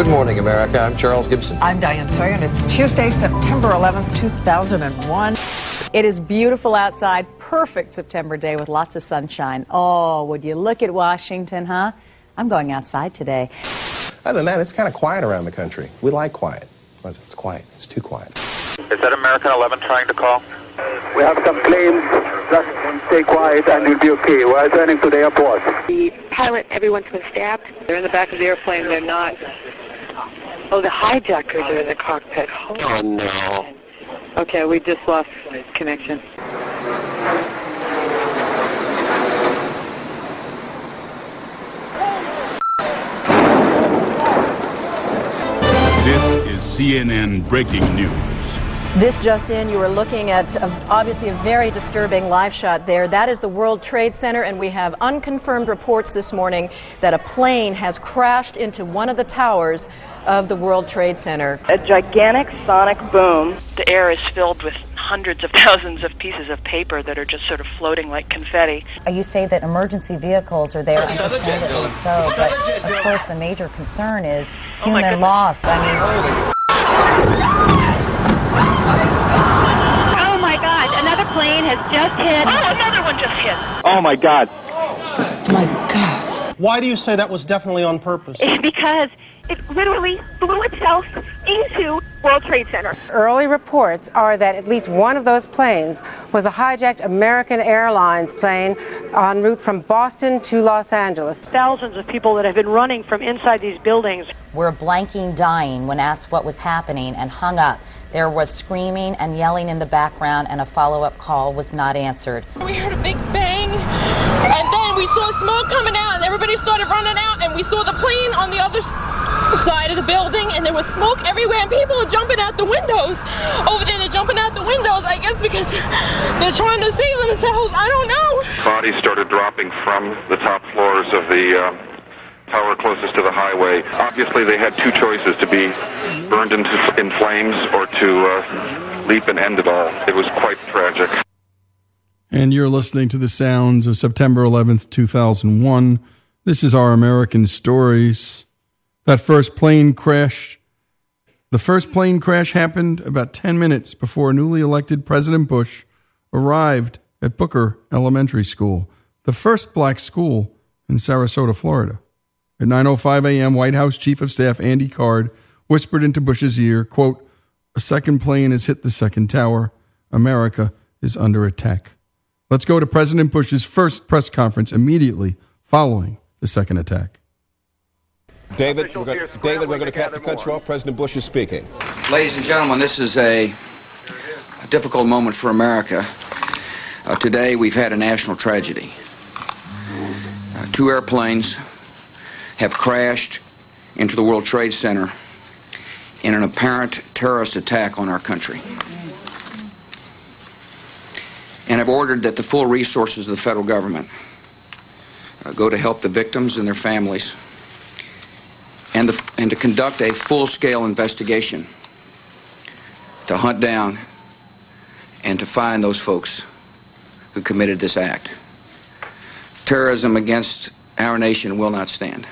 Good morning, America. I'm Charles Gibson. I'm Diane Sawyer, and it's Tuesday, September 11th, 2001. It is beautiful outside. Perfect September day with lots of sunshine. Oh, would you look at Washington, huh? I'm going outside today. Other than that, it's kind of quiet around the country. We like quiet. It's quiet. It's too quiet. Is that American 11 trying to call? We have some planes. Just stay quiet and you'll be okay. We're returning to the airport. The pilot, everyone's been stabbed. They're in the back of the airplane. They're not. Oh, the hijackers are in the cockpit. Oh, no. Okay, we just lost connection. This is CNN breaking news. This just in, you are looking at a, obviously a very disturbing live shot there. That is the World Trade Center, and we have unconfirmed reports this morning that a plane has crashed into one of the towers of the World Trade Center. A gigantic sonic boom. The air is filled with hundreds of thousands of pieces of paper that are just sort of floating like confetti. Uh, you say that emergency vehicles are there, understandably so, but of course the major concern is oh human oh loss. I mean. Oh my gosh, another plane has just hit. Oh, another one just hit. Oh my God. My God. Why do you say that was definitely on purpose? Because it literally blew itself into World Trade Center. Early reports are that at least one of those planes was a hijacked American Airlines plane en route from Boston to Los Angeles. Thousands of people that have been running from inside these buildings were blanking dying when asked what was happening and hung up. There was screaming and yelling in the background, and a follow up call was not answered. We heard a big bang, and then we saw smoke coming out, and everybody started running out, and we saw the plane on the other side of the building, and there was smoke everywhere, and people are jumping out the windows. Over there, they're jumping out the windows, I guess, because they're trying to save themselves. I don't know. Bodies started dropping from the top floors of the uh, tower closest to the highway. Obviously, they had two choices to be burned into, in flames or to uh, leap and end it all. It was quite tragic. And you're listening to the sounds of September 11th, 2001. This is Our American Stories. That first plane crash, the first plane crash happened about 10 minutes before newly elected President Bush arrived at Booker Elementary School, the first black school in Sarasota, Florida. At 9:05 a.m., White House Chief of Staff Andy Card whispered into Bush's ear, quote, "A second plane has hit the second tower. America is under attack." Let's go to President Bush's first press conference immediately following the second attack. David, we're going, David, we're going to have to cut you off. President Bush is speaking. Ladies and gentlemen, this is a, a difficult moment for America. Uh, today, we've had a national tragedy. Uh, two airplanes have crashed into the World Trade Center in an apparent terrorist attack on our country. And have ordered that the full resources of the federal government uh, go to help the victims and their families and, the, and to conduct a full-scale investigation to hunt down and to find those folks who committed this act. Terrorism against our nation will not stand.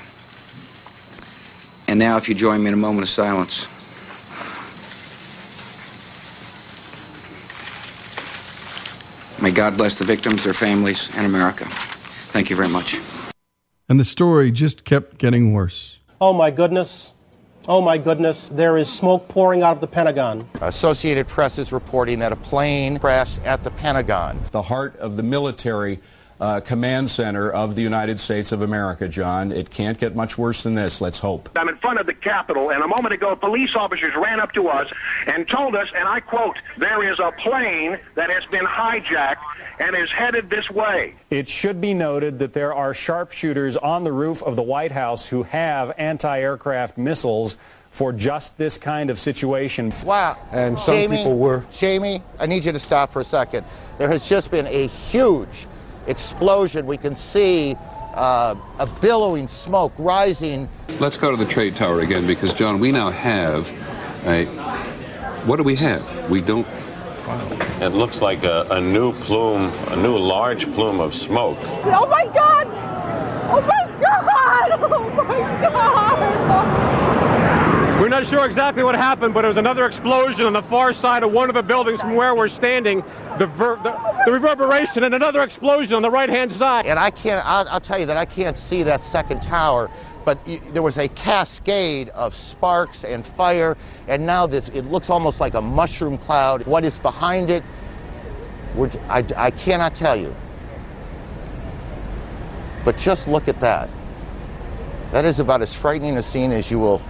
And now, if you join me in a moment of silence. May God bless the victims, their families, and America. Thank you very much. And the story just kept getting worse. Oh my goodness. Oh my goodness. There is smoke pouring out of the Pentagon. Associated Press is reporting that a plane crashed at the Pentagon. The heart of the military uh, command center of the United States of America, John. It can't get much worse than this. Let's hope. I'm in front of the Capitol, and a moment ago, police officers ran up to us and told us, and I quote, there is a plane that has been hijacked and is headed this way. It should be noted that there are sharpshooters on the roof of the White House who have anti aircraft missiles for just this kind of situation. Wow. And some Jamie, people were. Jamie, I need you to stop for a second. There has just been a huge explosion. We can see uh, a billowing smoke rising. Let's go to the trade tower again because, John, we now have a. What do we have? We don't. It looks like a, a new plume, a new large plume of smoke. Oh my God! Oh my God! Oh my God! We're not sure exactly what happened, but it was another explosion on the far side of one of the buildings from where we're standing. The, ver- the, the reverberation and another explosion on the right-hand side. And I can't, I'll, I'll tell you that I can't see that second tower, but there was a cascade of sparks and fire, and now this, it looks almost like a mushroom cloud. What is behind it, I, I cannot tell you. But just look at that. That is about as frightening a scene as you will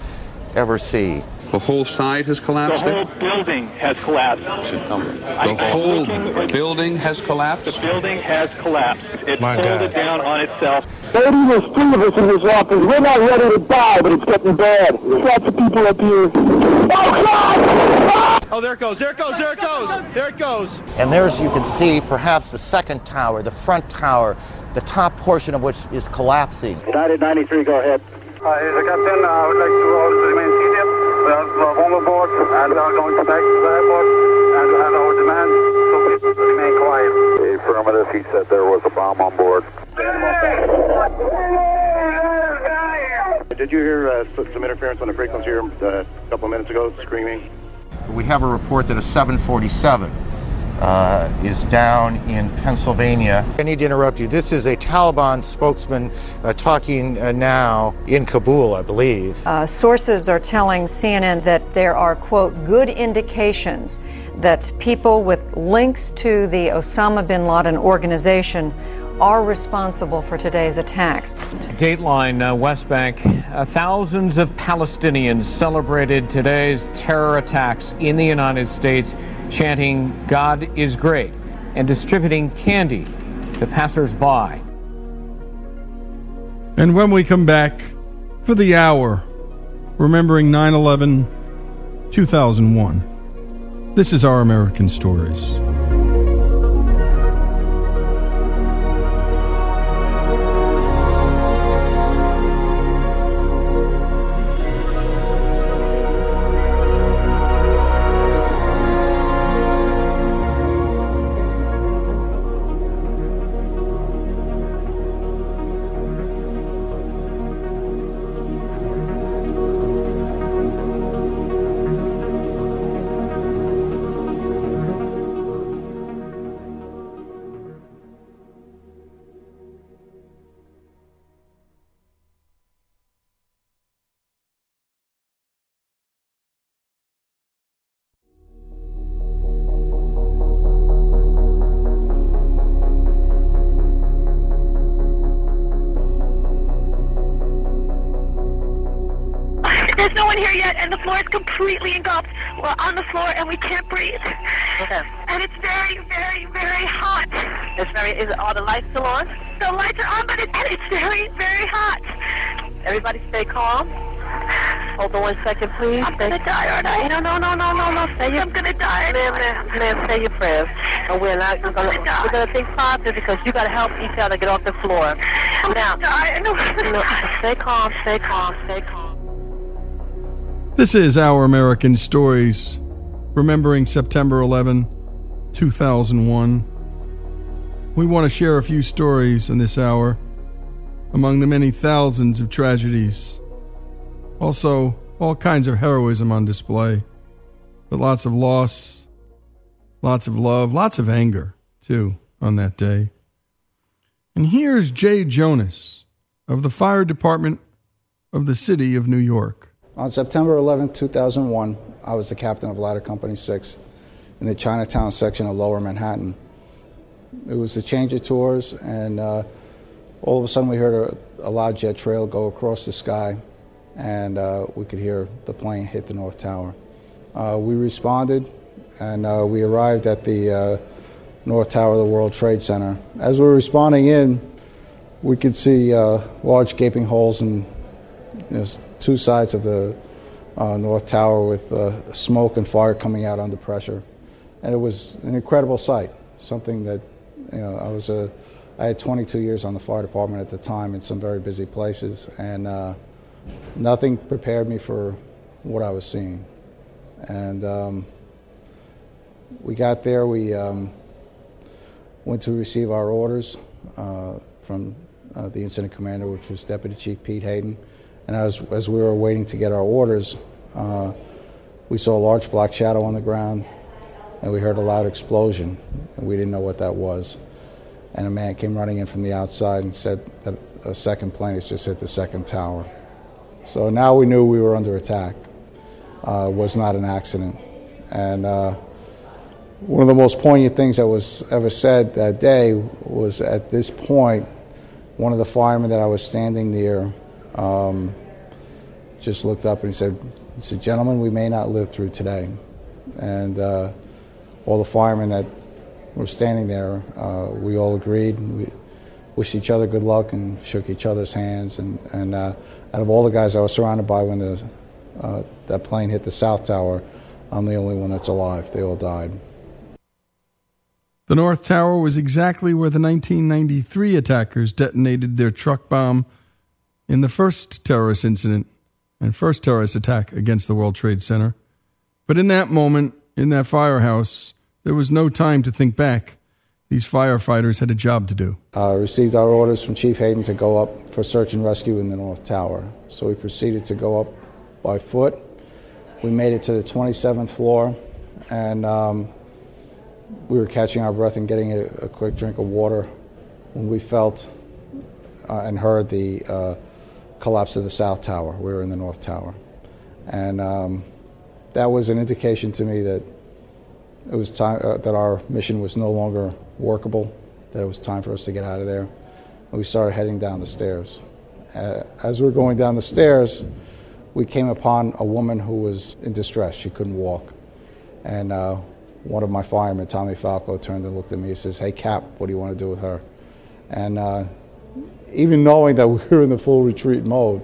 ever see. The whole side has collapsed? The collapsed? whole building has collapsed. The whole building has collapsed? The building has collapsed. It My folded God. down on itself. Lady, there's three of us in this office. We're not ready to die, but it's getting bad. There's lots of people up here. Oh, God! Ah! Oh, there it goes. There it goes. There it goes. There it goes. And there's, you can see, perhaps the second tower, the front tower, the top portion of which is collapsing. United 93, go ahead. Uh, here's the captain. I would like to order to remain seated. We have uh, bomb aboard, and we are going to back to the airport, and we have our demand, so please remain quiet. Affirmative, he said there was a bomb on board. Did you hear uh, some interference on the frequency here uh, a couple of minutes ago, screaming? We have a report that a 747 uh, is down in Pennsylvania. I need to interrupt you. This is a Taliban spokesman uh, talking uh, now in Kabul, I believe. Uh, sources are telling CNN that there are, quote, good indications that people with links to the Osama bin Laden organization are responsible for today's attacks. Dateline uh, West Bank. Uh, thousands of Palestinians celebrated today's terror attacks in the United States, chanting, God is great, and distributing candy to passersby. And when we come back for the hour, remembering 9 11 2001, this is Our American Stories. Completely engulfed. We're on the floor, and we can't breathe. And it's very, very, very hot. It's very. Is all the lights still on? The lights are on, but it, it's very, very hot. Everybody, stay calm. Hold on one second, please. I'm gonna die, aren't I? No, no, no, no, no, no. Say your, I'm gonna die. Ma'am, ma'am, ma'am, say your prayers. And we're not. We're gonna, we're gonna think positive because you gotta help each other get off the floor. I'm now, gonna die. No, no, stay calm, stay calm, stay calm. This is Our American Stories, remembering September 11, 2001. We want to share a few stories in this hour among the many thousands of tragedies. Also, all kinds of heroism on display, but lots of loss, lots of love, lots of anger, too, on that day. And here's Jay Jonas of the Fire Department of the City of New York. On September 11, 2001, I was the captain of Ladder Company 6 in the Chinatown section of Lower Manhattan. It was a change of tours, and uh, all of a sudden we heard a, a loud jet trail go across the sky, and uh, we could hear the plane hit the North Tower. Uh, we responded, and uh, we arrived at the uh, North Tower of the World Trade Center. As we were responding in, we could see uh, large gaping holes and you know, two sides of the uh, North Tower with uh, smoke and fire coming out under pressure. And it was an incredible sight, something that, you know, I was a, I had 22 years on the fire department at the time in some very busy places, and uh, nothing prepared me for what I was seeing. And um, we got there, we um, went to receive our orders uh, from uh, the incident commander, which was Deputy Chief Pete Hayden. And as, as we were waiting to get our orders, Uh, we saw a large black shadow on the ground, and we heard a loud explosion, and we didn't know what that was. And a man came running in from the outside and said that a second plane has just hit the second tower. So now we knew we were under attack. Uh, it was not an accident. And uh, one of the most poignant things that was ever said that day was at this point, one of the firemen that I was standing near um, just looked up and he said, he said, Gentlemen, we may not live through today. And uh, all the firemen that were standing there, uh, we all agreed. We wished each other good luck and shook each other's hands. And, and uh, out of all the guys I was surrounded by when the, uh, that plane hit the South Tower, I'm the only one that's alive. They all died. The North Tower was exactly where the 1993 attackers detonated their truck bomb in the first terrorist incident and first terrorist attack against the World Trade Center. But in that moment, in that firehouse, there was no time to think back. These firefighters had a job to do. Uh, received our orders from Chief Hayden to go up for search and rescue in the North Tower. So we proceeded to go up by foot. We made it to the 27th floor, and um, we were catching our breath and getting a, a quick drink of water when we felt uh, and heard the uh, collapse of the South Tower. We were in the North Tower. And um, that was an indication to me that it was time uh, that our mission was no longer workable, that it was time for us to get out of there. And we started heading down the stairs. Uh, as we were going down the stairs, we came upon a woman who was in distress. She couldn't walk. And uh, one of my firemen, Tommy Falco, turned and looked at me and says, Hey, Cap, what do you want to do with her? And uh, even knowing that we were in the full retreat mode,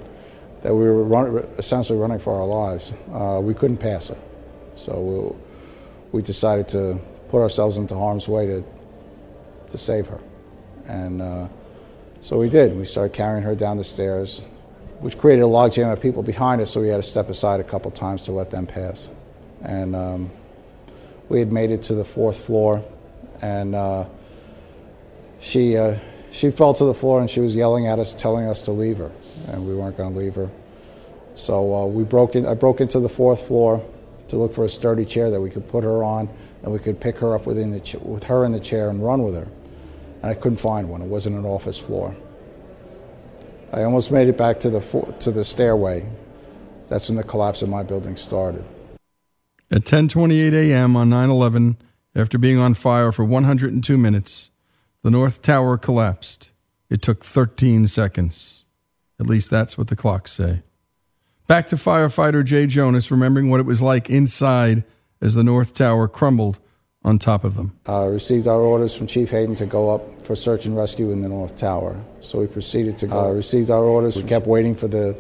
that we were run, essentially running for our lives, uh, we couldn't pass her. So we, we, decided to put ourselves into harm's way to, to save her. And uh, so we did. We started carrying her down the stairs, which created a logjam of people behind us, so we had to step aside a couple times to let them pass. And um, we had made it to the fourth floor, and uh, she uh, she fell to the floor and she was yelling at us, telling us to leave her, and we weren't going to leave her. So uh, we broke in. I broke into the fourth floor to look for a sturdy chair that we could put her on, and we could pick her up within the with her in the chair and run with her. And I couldn't find one. It wasn't an office floor. I almost made it back to the to the stairway. That's when the collapse of my building started. At 10:28 a.m. on 9/11, after being on fire for 102 minutes, the North Tower collapsed. It took 13 seconds. At least that's what the clocks say. Back to firefighter Jay Jonas, remembering what it was like inside as the North Tower crumbled on top of them. Uh, received our orders from Chief Hayden to go up for search and rescue in the North Tower. So we proceeded to go. Uh, received our orders. We kept waiting for the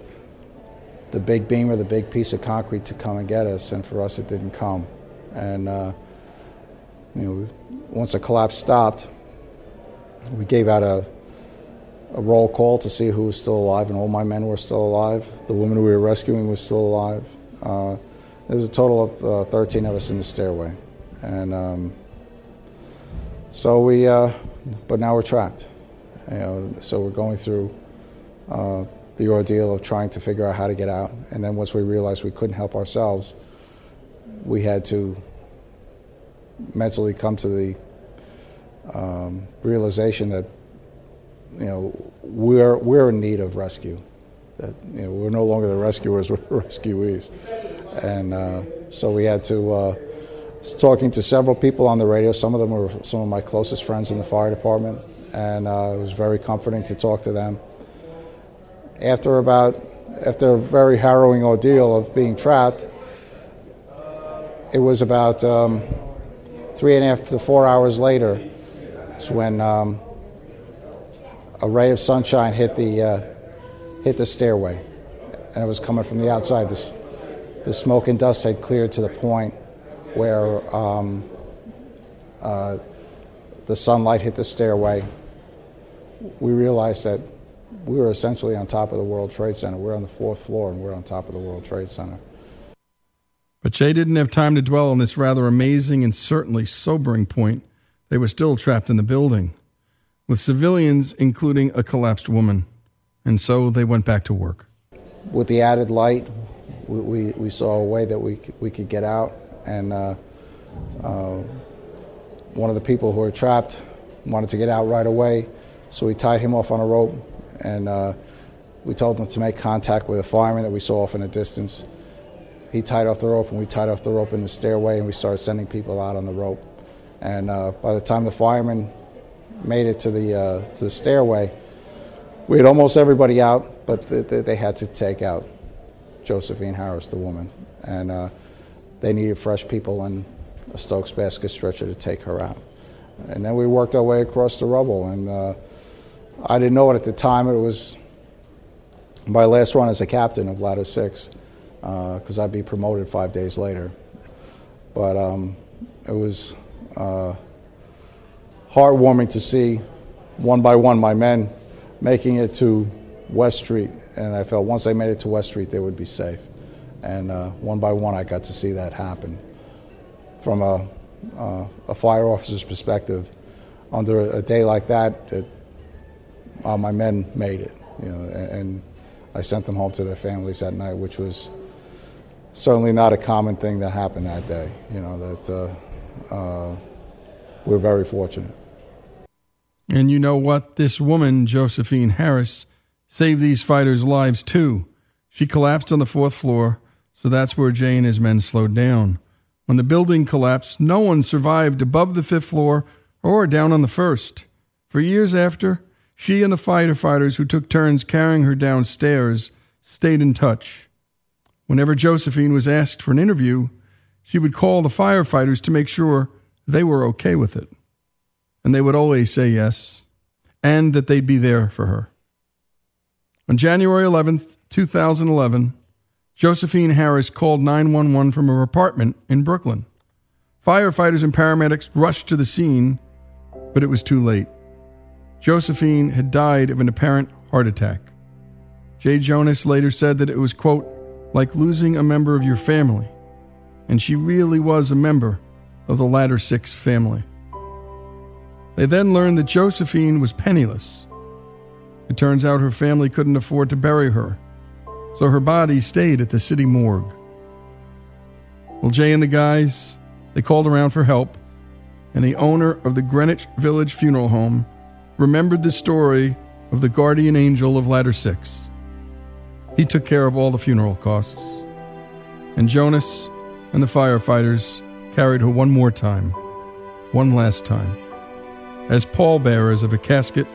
the big beam or the big piece of concrete to come and get us, and for us it didn't come. And uh, you know, once the collapse stopped, we gave out a, a roll call to see who was still alive, and all my men were still alive. The woman we were rescuing was still alive. Uh, there was a total of uh, 13 of us in the stairway. And um, so we, uh, but now we're trapped. You know, so we're going through uh, the ordeal of trying to figure out how to get out. And then once we realized we couldn't help ourselves, we had to mentally come to the um, realization that you know we're we're in need of rescue. That you know we're no longer the rescuers, we're the rescuees, and uh, so we had to. Uh, talking to several people on the radio. Some of them were some of my closest friends in the fire department, and uh, it was very comforting to talk to them. After about after a very harrowing ordeal of being trapped, it was about um, three and a half to four hours later it's when um, a ray of sunshine hit the uh, hit the stairway, and it was coming from the outside. This the smoke and dust had cleared to the point where um, uh, the sunlight hit the stairway. We realized that we were essentially on top of the World Trade Center. We're on the fourth floor, and we're on top of the World Trade Center. But Jay didn't have time to dwell on this rather amazing and certainly sobering point they were still trapped in the building, with civilians, including a collapsed woman. And so they went back to work. With the added light, we, we, we saw a way that we, we could get out. And uh, uh, one of the people who were trapped wanted to get out right away, so we tied him off on a rope. And uh, we told him to make contact with a fireman that we saw off in the distance. He tied off the rope, and we tied off the rope in the stairway, and we started sending people out on the rope. And uh, by the time the firemen made it to the uh, to the stairway, we had almost everybody out, but th- th- they had to take out Josephine Harris, the woman, and uh, they needed fresh people and a Stokes basket stretcher to take her out. And then we worked our way across the rubble, and uh, I didn't know it at the time. It was my last run as a captain of Ladder Six, because I'd be promoted five days later. But um, it was uh, heartwarming to see one by one my men making it to West Street, and I felt once they made it to West Street, they would be safe. And uh, one by one, I got to see that happen. From a, uh, a fire officer's perspective, under a, day like that, it, uh, my men made it, you know, and, and I sent them home to their families that night, which was certainly not a common thing that happened that day. You know that uh, uh, we're very fortunate. And you know what? This woman, Josephine Harris, saved these fighters' lives too. She collapsed on the fourth floor, so that's where Jay and his men slowed down. When the building collapsed, no one survived above the fifth floor or down on the first. For years after, she and the firefighters who took turns carrying her downstairs stayed in touch. Whenever Josephine was asked for an interview, she would call the firefighters to make sure they were okay with it. And they would always say yes, and that they'd be there for her. On January 11th, 2011, Josephine Harris called 911 from her apartment in Brooklyn. Firefighters and paramedics rushed to the scene, but it was too late. Josephine had died of an apparent heart attack. Jay Jonas later said that it was, quote, like losing a member of your family, and she really was a member of the Ladder Six family. They then learned that Josephine was penniless. It turns out her family couldn't afford to bury her, so her body stayed at the city morgue. Well, Jay and the guys, they called around for help, and the owner of the Greenwich Village Funeral Home remembered the story of the guardian angel of Ladder 6. He took care of all the funeral costs, and Jonas and the firefighters carried her one more time, one last time, as pallbearers of a casket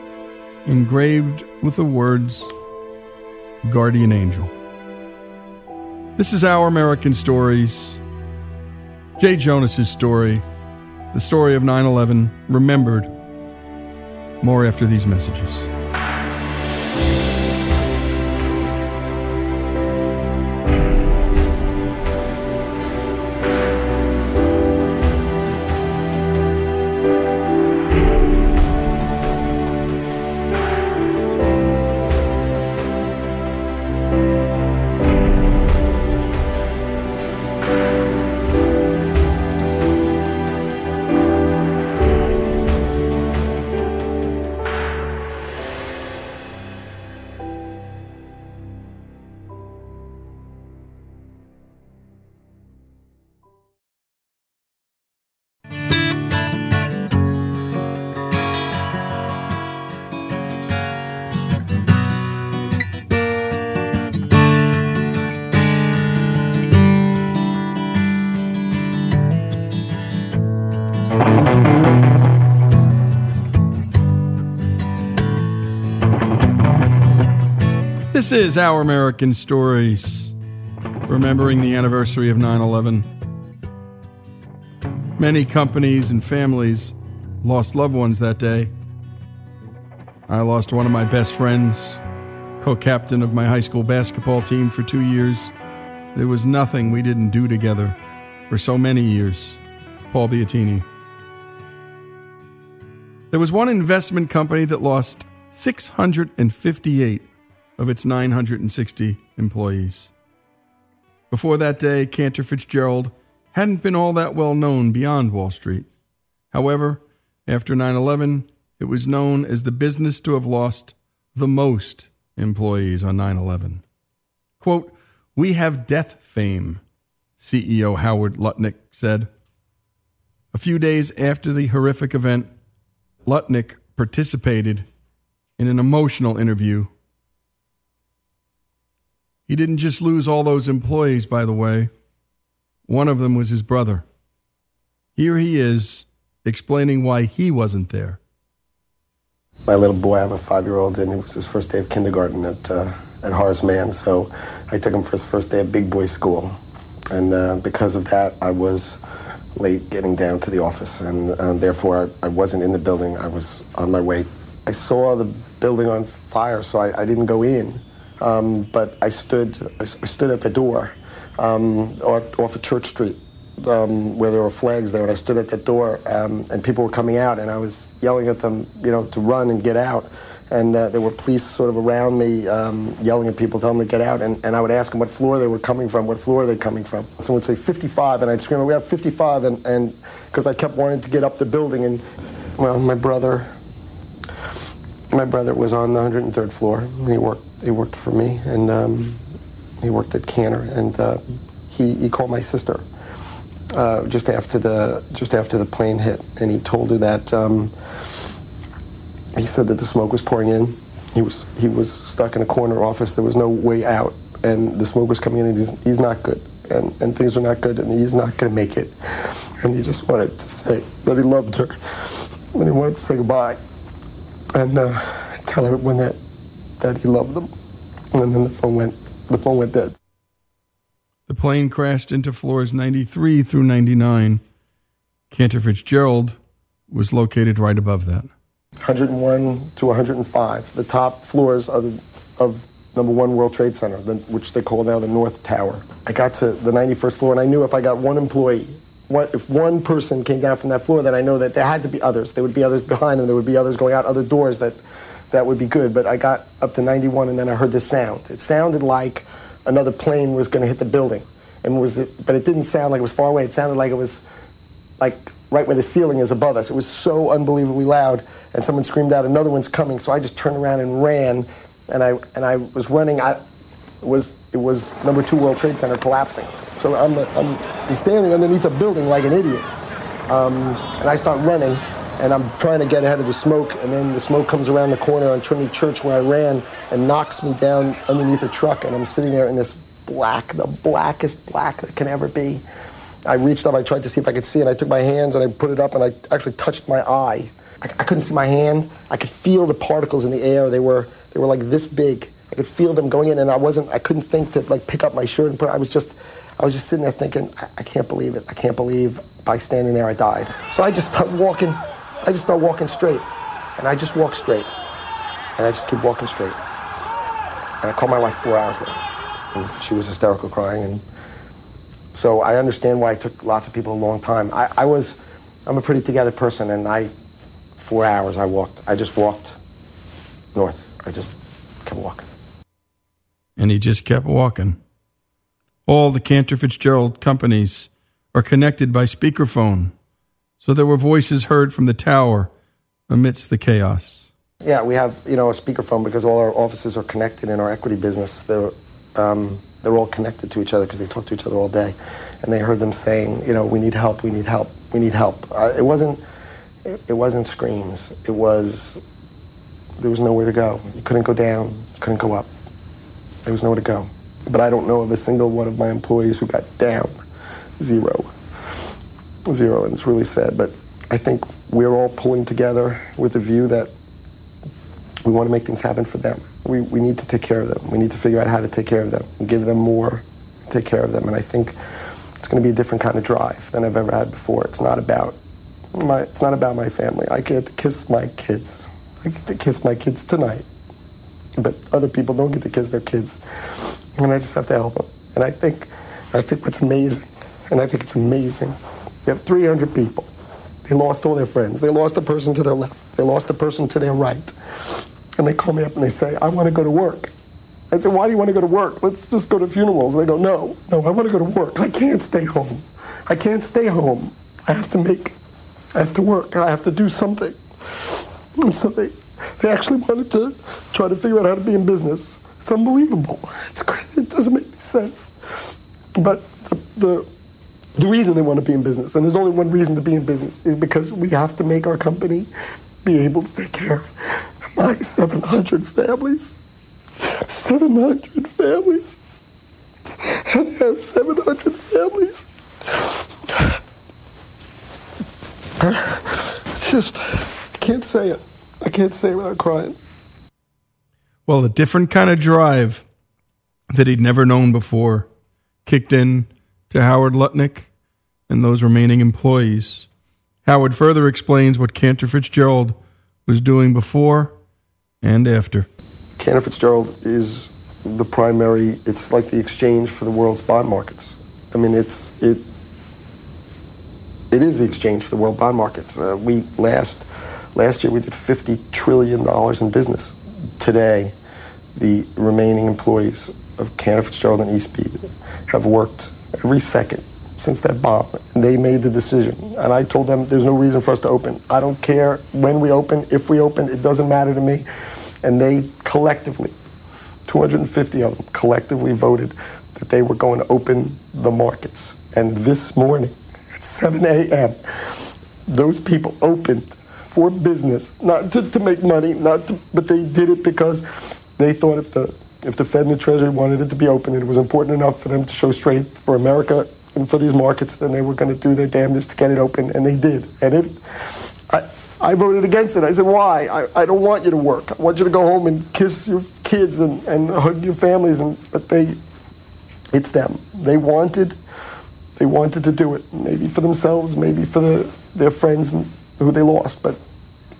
engraved with the words Guardian Angel. This is Our American Stories. Jay Jonas's story, the story of 9 11, remembered. More after these messages. This is Our American Stories, remembering the anniversary of 9 11. Many companies and families lost loved ones that day. I lost one of my best friends, co captain of my high school basketball team for two years. There was nothing we didn't do together for so many years. Paul Biatini. There was one investment company that lost 658 of its 960 employees. Before that day, Cantor Fitzgerald hadn't been all that well known beyond Wall Street. However, after 9 11, it was known as the business to have lost the most employees on 9 11. Quote, We have death fame, CEO Howard Lutnick said. A few days after the horrific event, Lutnick participated in an emotional interview. He didn't just lose all those employees, by the way. One of them was his brother. Here he is explaining why he wasn't there. My little boy, I have a five year old, and it was his first day of kindergarten at, uh, at Horace Mann. So I took him for his first day at big boy school. And uh, because of that, I was late getting down to the office, and uh, therefore I, I, wasn't in the building. I was on my way. I saw the building on fire, so I, I didn't go in. Um, but I stood, I, stood at the door um, off, of Church Street, um, where there were flags there, and I stood at that door, um, and people were coming out, and I was yelling at them, you know, to run and get out and uh, there were police sort of around me um, yelling at people, telling them to get out, and, and I would ask them what floor they were coming from, what floor they coming from. Someone would say 55, and I'd scream, we have 55, and because I kept wanting to get up the building, and well, my brother, my brother was on the 103rd floor. He worked, he worked for me, and um, he worked at Cantor, and uh, he, he called my sister. Uh, just after the just after the plane hit, and he told her that um, he said that the smoke was pouring in. He was he was stuck in a corner office. There was no way out, and the smoke was coming in, and he's, he's not good, and, and things are not good, and he's not going to make it. And he just wanted to say that he loved her, and he wanted to say goodbye, and uh, tell everyone that that he loved them. And then the phone went the phone went dead. The plane crashed into floors 93 through 99. Cantor Fitzgerald was located right above that. 101 to 105, the top floors of, of number one World Trade Center, the, which they call now the North Tower. I got to the 91st floor, and I knew if I got one employee, one, if one person came down from that floor, then I know that there had to be others. There would be others behind them. There would be others going out other doors that, that would be good. But I got up to 91, and then I heard this sound. It sounded like another plane was going to hit the building, and was it, but it didn't sound like it was far away. It sounded like it was like right where the ceiling is above us. It was so unbelievably loud, and someone screamed out, "Another one's coming!" So I just turned around and ran, and I and I was running. I it was it was number two World Trade Center collapsing. So I'm I'm, I'm standing underneath a building like an idiot, um, and I start running, and I'm trying to get ahead of the smoke, and then the smoke comes around the corner on Trinity Church where I ran and knocks me down underneath a truck, and I'm sitting there in this black, the blackest black that can ever be. I reached up, I tried to see if I could see, and I took my hands and I put it up, and I actually touched my eye. I, I couldn't see my hand. I could feel the particles in the air. They were they were like this big. I could feel them going in, and I wasn't. I couldn't think to like pick up my shirt and put. I was just, I was just sitting there thinking, I, I can't believe it. I can't believe by standing there I died. So I just start walking. I just start walking straight, and I just walk straight, and I just keep walking straight. And I called my wife four hours later, and she was hysterical, crying, and so I understand why it took lots of people a long time. I, I was, I'm a pretty together person, and I, four hours I walked. I just walked north. I just kept walking. And he just kept walking. All the Cantor Fitzgerald companies are connected by speakerphone, so there were voices heard from the tower amidst the chaos. Yeah, we have you know a speakerphone because all our offices are connected in our equity business. They're um, they're all connected to each other because they talk to each other all day. And they heard them saying, you know, we need help, we need help, we need help. Uh, it wasn't, it, it, wasn't screams. It was, there was nowhere to go. You couldn't go down, you couldn't go up. There was nowhere to go. But I don't know of a single one of my employees who got down. Zero. Zero, and it's really sad. But I think we're all pulling together with a view that we want to make things happen for them. We, we need to take care of them. We need to figure out how to take care of them and give them more, take care of them. And I think it's going to be a different kind of drive than I've ever had before. It's not about my, it's not about my family. I get to kiss my kids. I get to kiss my kids tonight. But other people don't get to kiss their kids. And I just have to help them. And I think, I think what's amazing, and I think it's amazing, you have 300 people. They lost all their friends. They lost the person to their left. They lost the person to their right and they call me up and they say, I want to go to work. I said, why do you want to go to work? Let's just go to funerals. And they go, no, no, I want to go to work. I can't stay home. I can't stay home. I have to make, I have to work. I have to do something. And so they, they actually wanted to try to figure out how to be in business. It's unbelievable. It's it doesn't make any sense. But the, the the reason they want to be in business, and there's only one reason to be in business, is because we have to make our company be able to take care of my 700 families. 700 families. And I have 700 families. Just, can't say it. I can't say it without crying. Well, a different kind of drive that he'd never known before kicked in to Howard Lutnick and those remaining employees. Howard further explains what Cantor Fitzgerald was doing before and after. Cantor Fitzgerald is the primary. It's like the exchange for the world's bond markets. I mean, it's it. It is the exchange for the world bond markets. Uh, we last last year we did fifty trillion dollars in business. Today, the remaining employees of Cantor Fitzgerald and eSpeed have worked every second since that bomb, and they made the decision. And I told them there's no reason for us to open. I don't care when we open, if we open, it doesn't matter to me. And they collectively, 250 of them, collectively voted that they were going to open the markets. And this morning, at 7 a.m., those people opened for business, not to, to make money, not to, but they did it because they thought if the if the Fed and the Treasury wanted it to be open, it was important enough for them to show strength for America and for these markets, then they were going to do their damnedest to get it open, and they did. And it, I, I voted against it. I said, why? I, I don't want you to work. I want you to go home and kiss your kids and, and hug your families. And but they, it's them. They wanted, they wanted to do it. Maybe for themselves, maybe for the, their friends who they lost. But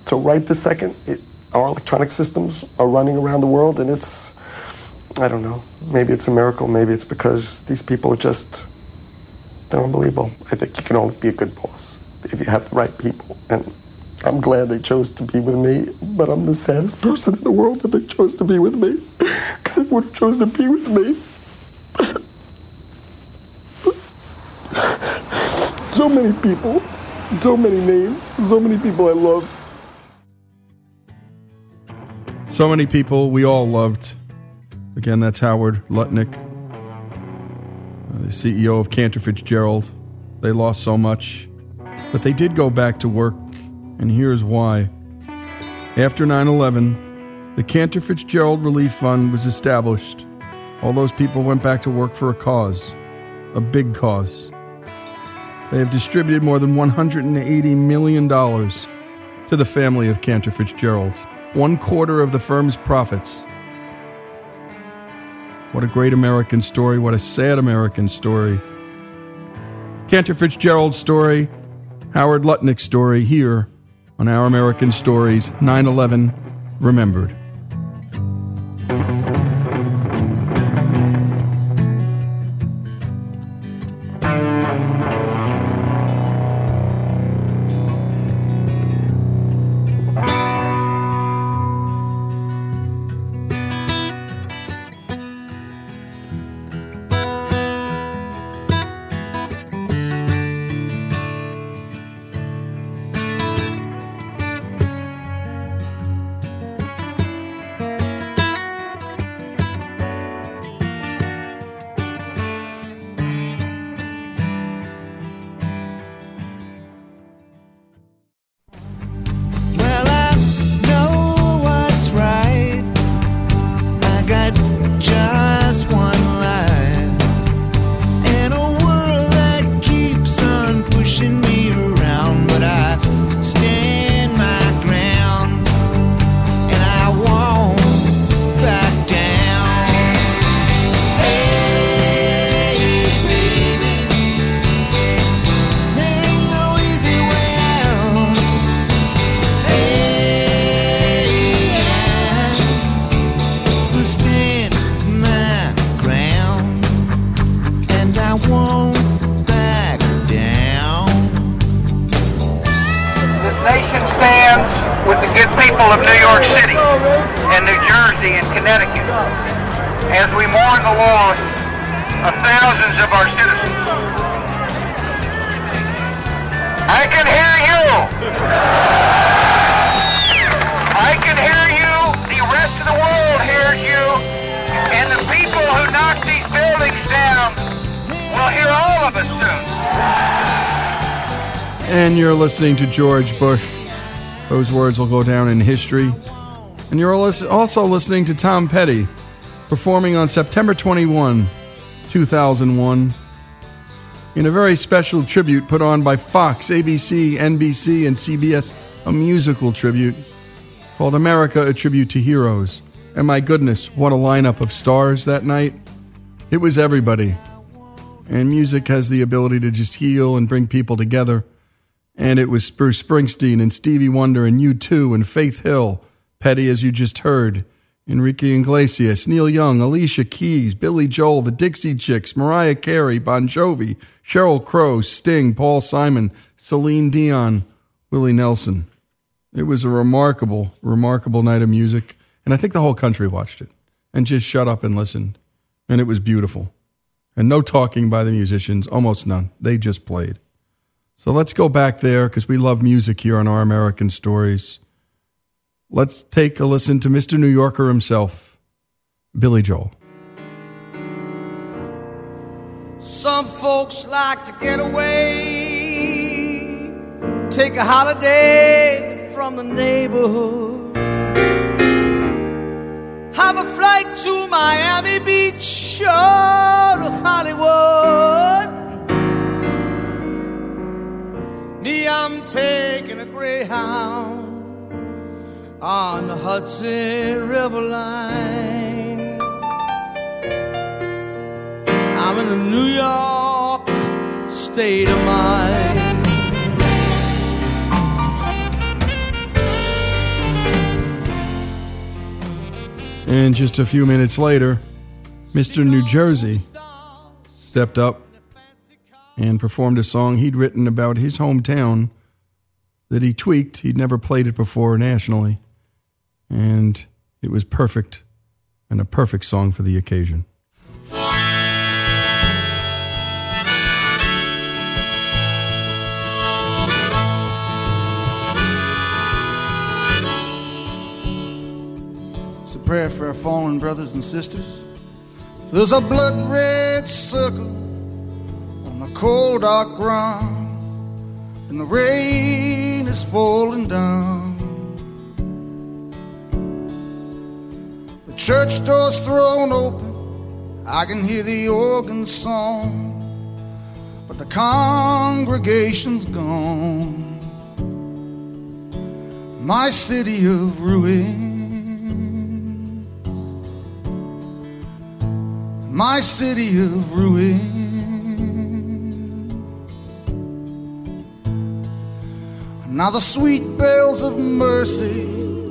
so right this second, it, our electronic systems are running around the world, and it's, I don't know. Maybe it's a miracle. Maybe it's because these people are just, they're unbelievable. I think you can only be a good boss if you have the right people. And I'm glad they chose to be with me, but I'm the saddest person in the world that they chose to be with me. Because if they would have chosen to be with me, so many people, so many names, so many people I loved. So many people we all loved. Again, that's Howard Lutnick, uh, the CEO of Cantor Fitzgerald. They lost so much, but they did go back to work, and here's why. After 9 11, the Cantor Fitzgerald Relief Fund was established. All those people went back to work for a cause, a big cause. They have distributed more than $180 million to the family of Cantor Fitzgerald, one quarter of the firm's profits. What a great American story. What a sad American story. Cantor Fitzgerald's story, Howard Lutnick's story here on Our American Stories 9 11 Remembered. Listening to George Bush. Those words will go down in history. And you're also listening to Tom Petty performing on September 21, 2001, in a very special tribute put on by Fox, ABC, NBC, and CBS, a musical tribute called America A Tribute to Heroes. And my goodness, what a lineup of stars that night! It was everybody. And music has the ability to just heal and bring people together. And it was Bruce Springsteen and Stevie Wonder and U2 and Faith Hill, Petty, as you just heard, Enrique Iglesias, Neil Young, Alicia Keys, Billy Joel, the Dixie Chicks, Mariah Carey, Bon Jovi, Sheryl Crow, Sting, Paul Simon, Celine Dion, Willie Nelson. It was a remarkable, remarkable night of music. And I think the whole country watched it and just shut up and listened. And it was beautiful. And no talking by the musicians, almost none. They just played. So let's go back there because we love music here on Our American Stories. Let's take a listen to Mr. New Yorker himself, Billy Joel. Some folks like to get away, take a holiday from the neighborhood, have a flight to Miami Beach or Hollywood. Me, I'm taking a Greyhound on the Hudson River line. I'm in the New York state of mind. And just a few minutes later, Mr. New Jersey stepped up and performed a song he'd written about his hometown that he tweaked. He'd never played it before nationally. And it was perfect and a perfect song for the occasion. It's a prayer for our fallen brothers and sisters. There's a blood red circle the cold dark ground, and the rain is falling down. The church door's thrown open, I can hear the organ song, but the congregation's gone. My city of ruin. my city of ruin. Now the sweet bells of mercy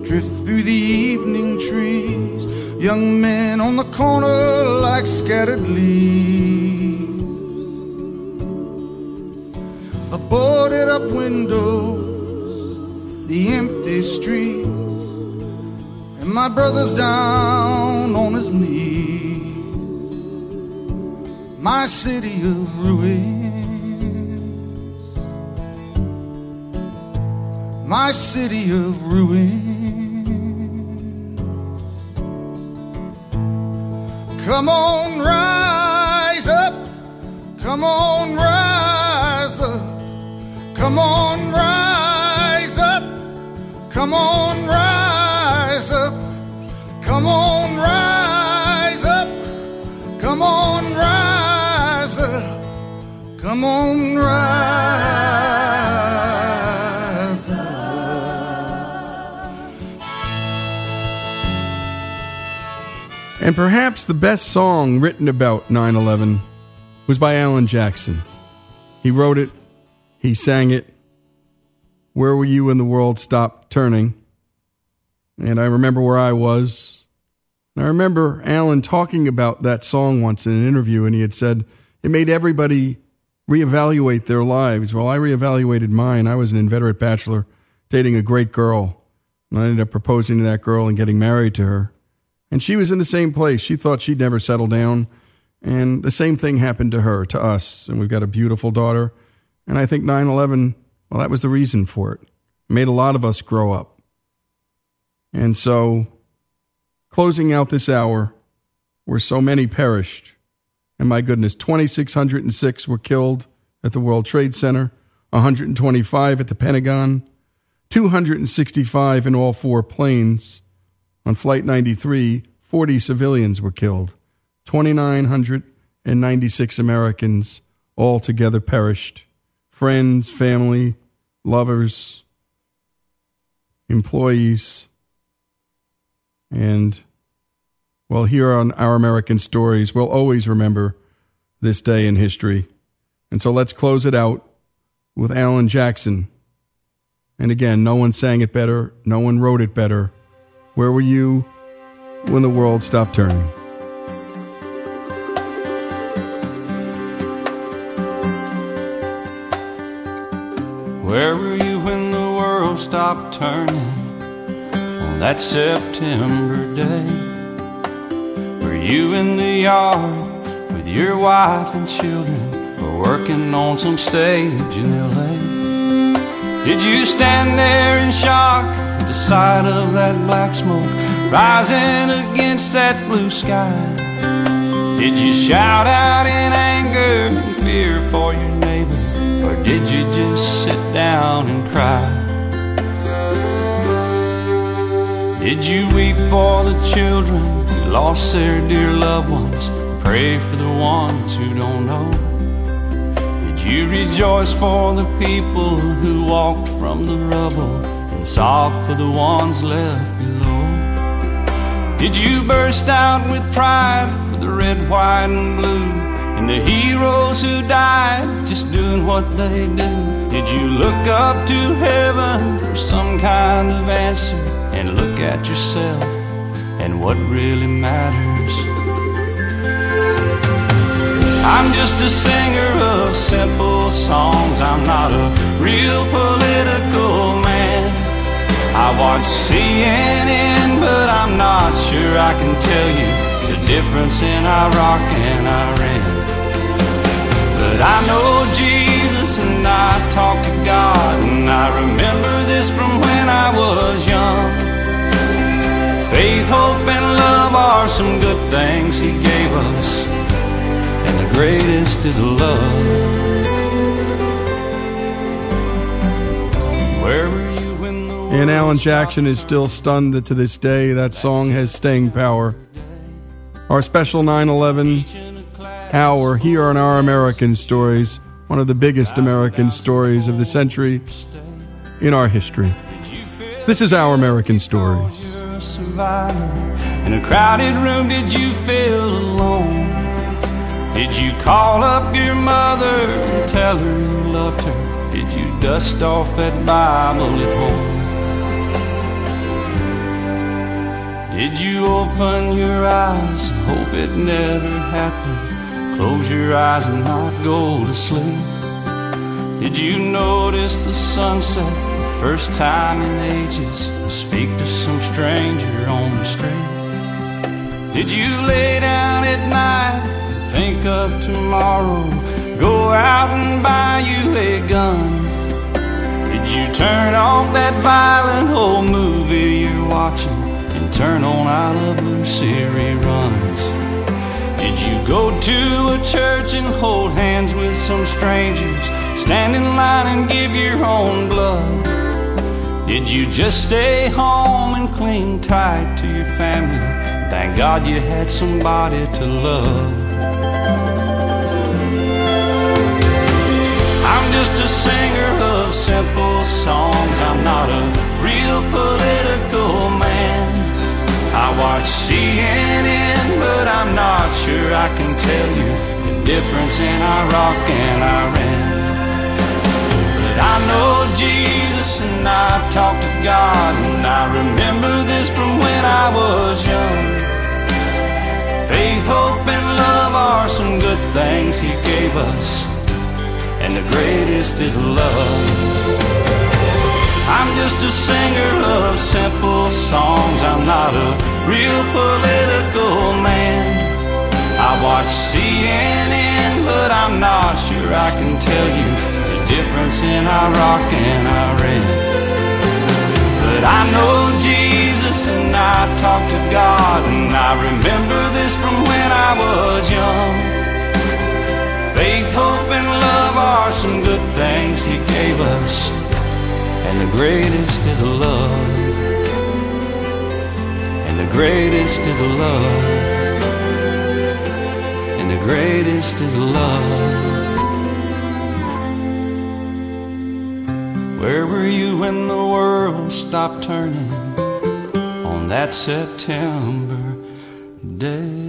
drift through the evening trees. Young men on the corner like scattered leaves. The boarded up windows, the empty streets, and my brother's down on his knees my city of ruins, my city of ruins. Come on, rise up, come on, rise up, come on, rise up, come on, rise up, come on, rise up, come on, rise up. Come on, rise And perhaps the best song written about 9 11 was by Alan Jackson. He wrote it, he sang it. Where were you when the world stopped turning? And I remember where I was. And I remember Alan talking about that song once in an interview, and he had said it made everybody reevaluate their lives. Well, I reevaluated mine. I was an inveterate bachelor dating a great girl. And I ended up proposing to that girl and getting married to her. And she was in the same place. She thought she'd never settle down. And the same thing happened to her, to us. And we've got a beautiful daughter. And I think 9 11, well, that was the reason for it. It made a lot of us grow up. And so, closing out this hour, where so many perished, and my goodness, 2,606 were killed at the World Trade Center. 125 at the Pentagon, 265 in all four planes. On Flight 93, 40 civilians were killed. 2,996 Americans altogether perished. Friends, family, lovers, employees. And, well, here on Our American Stories, we'll always remember this day in history. And so let's close it out with Alan Jackson. And again, no one sang it better, no one wrote it better. Where were you when the world stopped turning? Where were you when the world stopped turning on that September day? Were you in the yard with your wife and children or working on some stage in LA? Did you stand there in shock the sight of that black smoke rising against that blue sky? Did you shout out in anger and fear for your neighbor? Or did you just sit down and cry? Did you weep for the children who lost their dear loved ones? Pray for the ones who don't know. Did you rejoice for the people who walked from the rubble and sob for the ones left below? Did you burst out with pride for the red, white, and blue? And the heroes who died just doing what they do. Did you look up to heaven for some kind of answer and look at yourself and what really matters? I'm just a singer of simple songs. I'm not a real political man. I watch CNN, but I'm not sure I can tell you the difference in Iraq and Iran. But I know Jesus and I talk to God and I remember this from when I was young. Faith, hope, and love are some good things He gave us, and the greatest is love. Where And Alan Jackson is still stunned that to this day that song has staying power. Our special 9 11 hour here on Our American Stories, one of the biggest American stories of the century in our history. This is Our American Stories. In a crowded room, did you feel alone? Did you call up your mother and tell her you loved her? Did you dust off that Bible at home? Did you open your eyes and hope it never happened? Close your eyes and not go to sleep. Did you notice the sunset the first time in ages? Speak to some stranger on the street? Did you lay down at night and think of tomorrow? Go out and buy you a gun? Did you turn off that violent old movie you're watching and turn on I Love Lucy reruns? Did you go to a church and hold hands with some strangers? Stand in line and give your own blood? Did you just stay home and cling tight to your family? Thank God you had somebody to love. I'm just a singer of simple songs. I'm not a real political man. I watch CNN, but I'm not sure I can tell you the difference in Iraq and Iran. But I know Jesus and I talk to God, and I remember this from when I was young. Faith, hope, and love are some good things He gave us, and the greatest is love. I'm just a singer of simple songs. I'm not a real political man. I watch CNN, but I'm not sure I can tell you the difference in Iraq and Iran. But I know Jesus and I talk to God, and I remember this from when I was young. Faith, hope, and love are some good things He gave us, and the greatest is love. And the greatest is love. And the greatest is love. Where were you when the world stopped turning on that September day?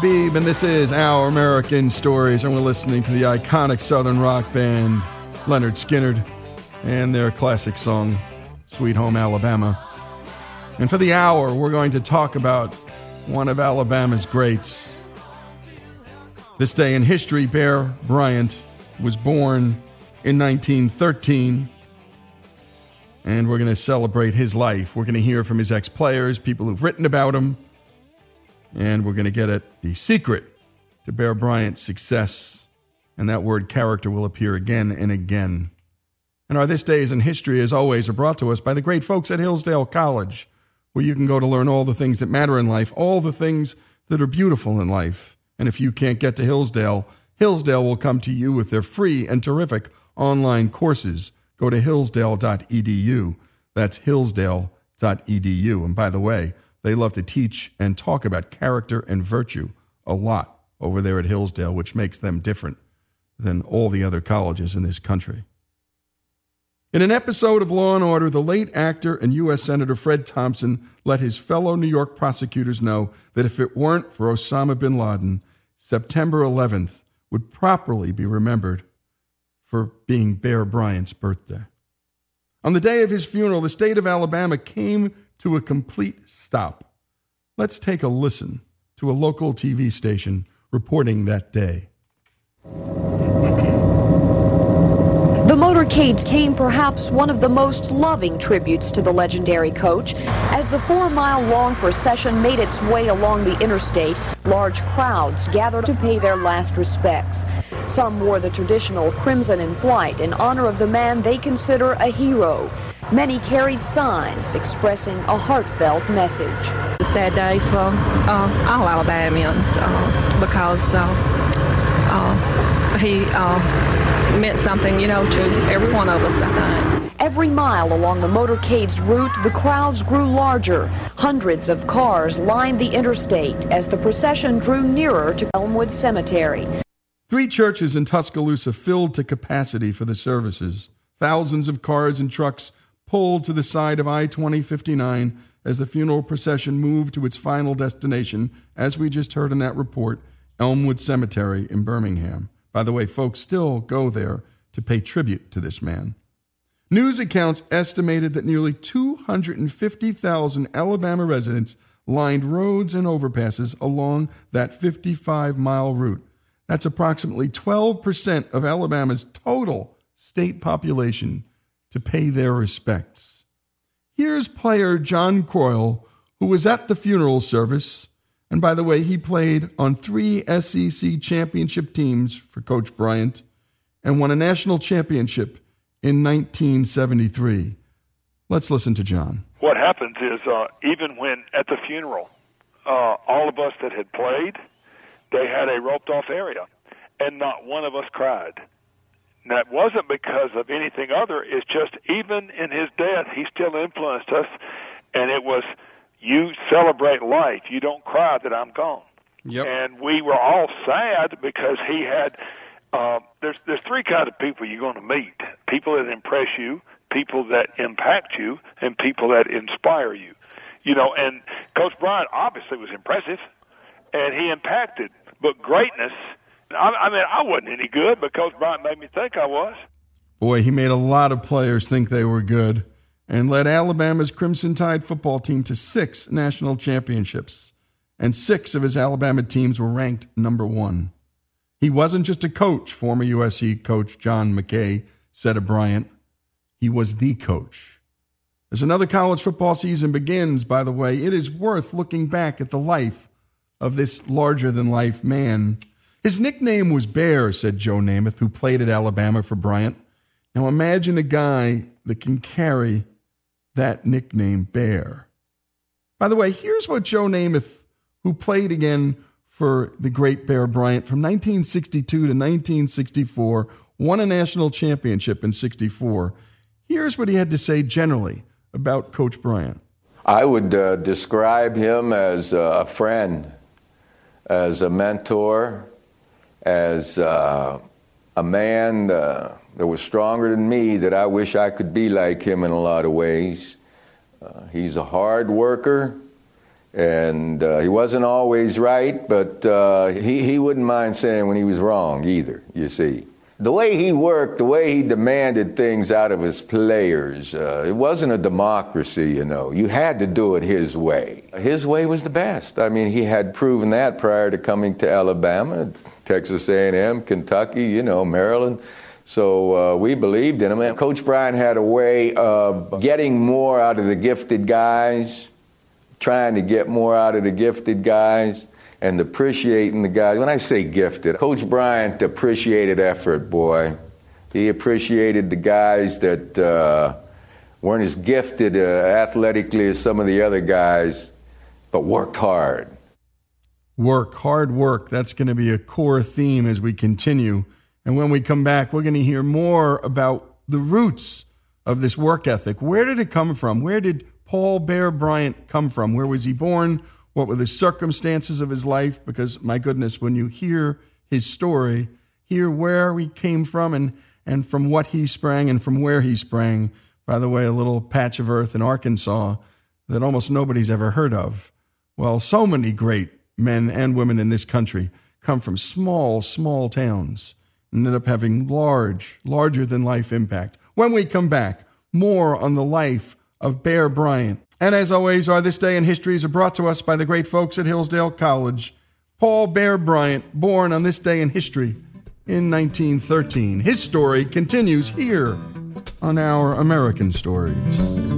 Habib, and this is Our American Stories, and we're listening to the iconic Southern rock band Lynyrd Skynyrd and their classic song, Sweet Home Alabama. And for the hour, we're going to talk about one of Alabama's greats. This day in history, Bear Bryant was born in 1913 and we're going to celebrate his life. We're going to hear from his ex players, people who've written about him, and we're going to get at the secret to Bear Bryant's success. And that word character will appear again and again. And our This Days in History, as always, are brought to us by the great folks at Hillsdale College, where you can go to learn all the things that matter in life, all the things that are beautiful in life. And if you can't get to Hillsdale, Hillsdale will come to you with their free and terrific online courses. Go to hillsdale.edu. That's hillsdale.edu. And by the way, they love to teach and talk about character and virtue a lot over there at Hillsdale, which makes them different than all the other colleges in this country. In an episode of Law and Order, the late actor and U.S. Senator Fred Thompson let his fellow New York prosecutors know that if it weren't for Osama bin Laden, September 11th would properly be remembered for being Bear Bryant's birthday. On the day of his funeral, the state of Alabama came to a complete stop. Let's take a listen to a local TV station reporting that day. The motorcades came perhaps one of the most loving tributes to the legendary coach. As the four mile long procession made its way along the interstate, large crowds gathered to pay their last respects. Some wore the traditional crimson and white in honor of the man they consider a hero. Many carried signs expressing a heartfelt message. a sad day for uh, all Alabamians uh, because uh, uh, he uh, meant something, you know, to every one of us, I think. Every mile along the motorcade's route, the crowds grew larger. Hundreds of cars lined the interstate as the procession drew nearer to Elmwood Cemetery. Three churches in Tuscaloosa filled to capacity for the services. Thousands of cars and trucks pulled to the side of I 2059 as the funeral procession moved to its final destination, as we just heard in that report, Elmwood Cemetery in Birmingham. By the way, folks still go there to pay tribute to this man. News accounts estimated that nearly 250,000 Alabama residents lined roads and overpasses along that 55 mile route. That's approximately 12% of Alabama's total state population to pay their respects. Here's player John Croyle, who was at the funeral service. And by the way, he played on three SEC championship teams for Coach Bryant and won a national championship in 1973. Let's listen to John. what happens is uh, even when at the funeral, uh, all of us that had played, they had a roped off area, and not one of us cried. And that wasn't because of anything other. It's just even in his death, he still influenced us, and it was you celebrate life. You don't cry that I'm gone. Yep. And we were all sad because he had. Uh, there's there's three kind of people you're going to meet: people that impress you, people that impact you, and people that inspire you. You know, and Coach Bryant obviously was impressive, and he impacted. But greatness I, I mean, I wasn't any good, but Coach Bryant made me think I was. Boy, he made a lot of players think they were good and led Alabama's Crimson Tide football team to six national championships. And six of his Alabama teams were ranked number one. He wasn't just a coach, former USC coach John McKay said of Bryant. He was the coach. As another college football season begins, by the way, it is worth looking back at the life of this larger than life man. His nickname was Bear, said Joe Namath, who played at Alabama for Bryant. Now imagine a guy that can carry that nickname, Bear. By the way, here's what Joe Namath, who played again for the great Bear Bryant from 1962 to 1964, won a national championship in 64. Here's what he had to say generally about Coach Bryant. I would uh, describe him as a friend, as a mentor, as uh, a man uh, that was stronger than me that I wish I could be like him in a lot of ways. Uh, he's a hard worker, and uh, he wasn't always right, but uh, he, he wouldn't mind saying when he was wrong either, you see. The way he worked, the way he demanded things out of his players, uh, it wasn't a democracy, you know. You had to do it his way. His way was the best. I mean, he had proven that prior to coming to Alabama, Texas A&M, Kentucky, you know, Maryland. So uh, we believed in him. And Coach Bryant had a way of getting more out of the gifted guys, trying to get more out of the gifted guys, and appreciating the guys. When I say gifted, Coach Bryant appreciated effort, boy. He appreciated the guys that uh, weren't as gifted uh, athletically as some of the other guys, but worked hard. Work, hard work. That's going to be a core theme as we continue. And when we come back, we're going to hear more about the roots of this work ethic. Where did it come from? Where did Paul Bear Bryant come from? Where was he born? What were the circumstances of his life? Because, my goodness, when you hear his story, hear where he came from and, and from what he sprang and from where he sprang. By the way, a little patch of earth in Arkansas that almost nobody's ever heard of. Well, so many great men and women in this country come from small, small towns and end up having large, larger than life impact. When we come back, more on the life of Bear Bryant. And as always, our This Day in Histories are brought to us by the great folks at Hillsdale College. Paul Bear Bryant, born on this day in history in 1913. His story continues here on our American Stories.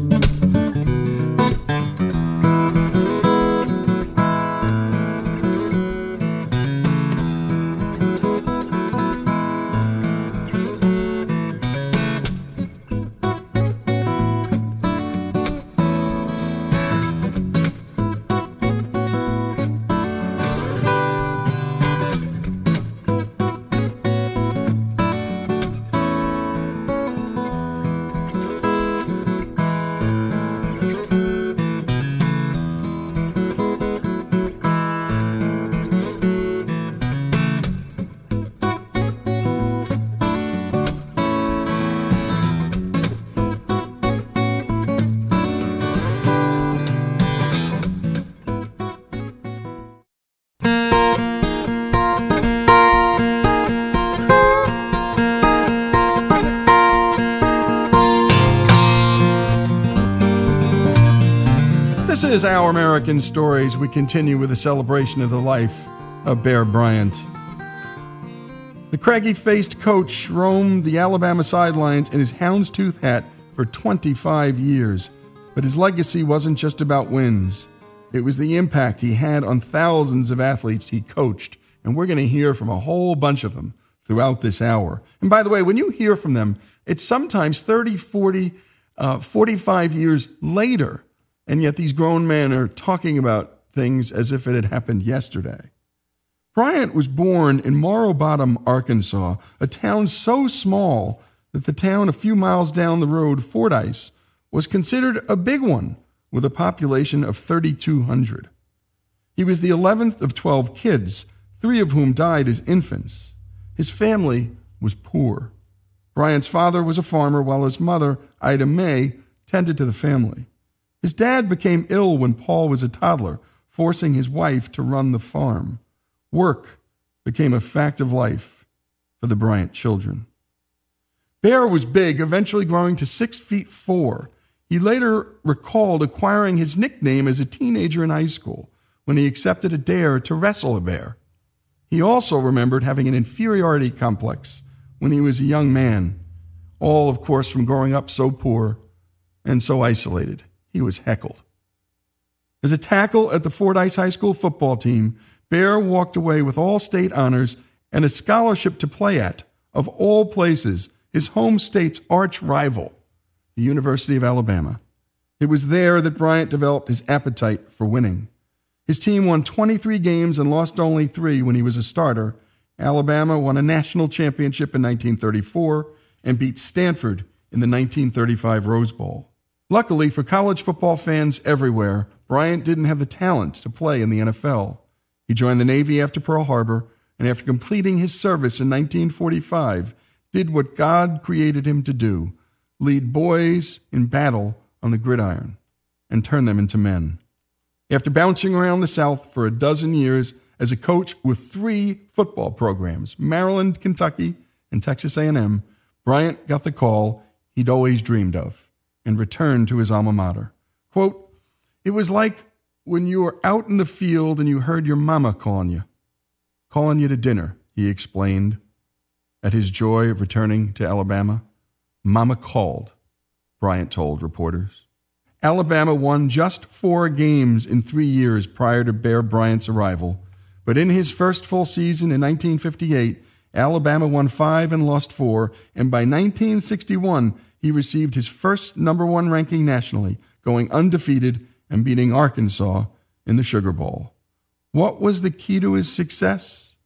American Stories. We continue with a celebration of the life of Bear Bryant. The craggy faced coach roamed the Alabama sidelines in his houndstooth hat for 25 years, but his legacy wasn't just about wins. It was the impact he had on thousands of athletes he coached, and we're going to hear from a whole bunch of them throughout this hour. And by the way, when you hear from them, it's sometimes 30, 40, uh, 45 years later, and yet these grown men are talking about things as if it had happened yesterday. Bryant was born in Moro Bottom, Arkansas, a town so small that the town a few miles down the road, Fordyce, was considered a big one with a population of 3,200. He was the 11th of 12 kids, three of whom died as infants. His family was poor. Bryant's father was a farmer, while his mother, Ida May, tended to the family. His dad became ill when Paul was a toddler, forcing his wife to run the farm. Work became a fact of life for the Bryant children. Bear was big, eventually growing to six feet four. He later recalled acquiring his nickname as a teenager in high school when he accepted a dare to wrestle a bear. He also remembered having an inferiority complex when he was a young man, all, of course, from growing up so poor and so isolated. He was heckled. As a tackle at the Fordyce High School football team, Bear walked away with all state honors and a scholarship to play at, of all places, his home state's arch rival, the University of Alabama. It was there that Bryant developed his appetite for winning. His team won 23 games and lost only three when he was a starter. Alabama won a national championship in 1934 and beat Stanford in the 1935 Rose Bowl. Luckily for college football fans everywhere, Bryant didn't have the talent to play in the NFL. He joined the Navy after Pearl Harbor, and after completing his service in 1945, did what God created him to do lead boys in battle on the gridiron and turn them into men. After bouncing around the South for a dozen years as a coach with three football programs, Maryland, Kentucky, and Texas A&M, Bryant got the call he'd always dreamed of and returned to his alma mater. Quote, "It was like when you were out in the field and you heard your mama calling you, calling you to dinner," he explained at his joy of returning to Alabama. Mama called, Bryant told reporters. Alabama won just four games in three years prior to Bear Bryant's arrival, but in his first full season in 1958, Alabama won five and lost four, and by 1961, he received his first number one ranking nationally, going undefeated and beating Arkansas in the Sugar Bowl. What was the key to his success?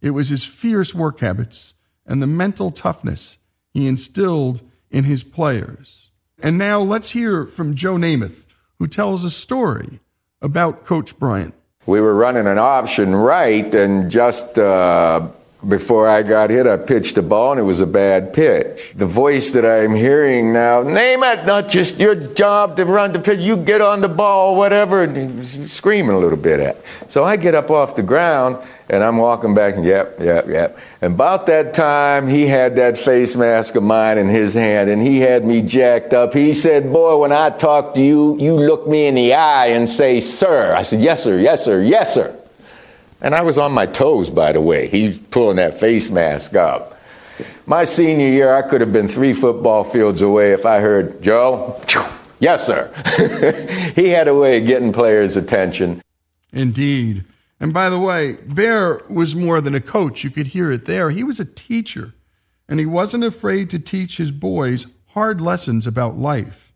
It was his fierce work habits and the mental toughness he instilled in his players. And now let's hear from Joe Namath, who tells a story about Coach Bryant. We were running an option right, and just uh, before I got hit, I pitched a ball, and it was a bad pitch. The voice that I'm hearing now, name it, not just your job to run the pitch, you get on the ball, whatever, and screaming a little bit at. So I get up off the ground, and I'm walking back, and yep, yep, yep. And about that time, he had that face mask of mine in his hand, and he had me jacked up. He said, Boy, when I talk to you, you look me in the eye and say, Sir. I said, Yes, sir, yes, sir, yes, sir. And I was on my toes, by the way. He's pulling that face mask up. My senior year, I could have been three football fields away if I heard, Joe, yes, sir. he had a way of getting players' attention. Indeed. And by the way, Bear was more than a coach. You could hear it there. He was a teacher, and he wasn't afraid to teach his boys hard lessons about life.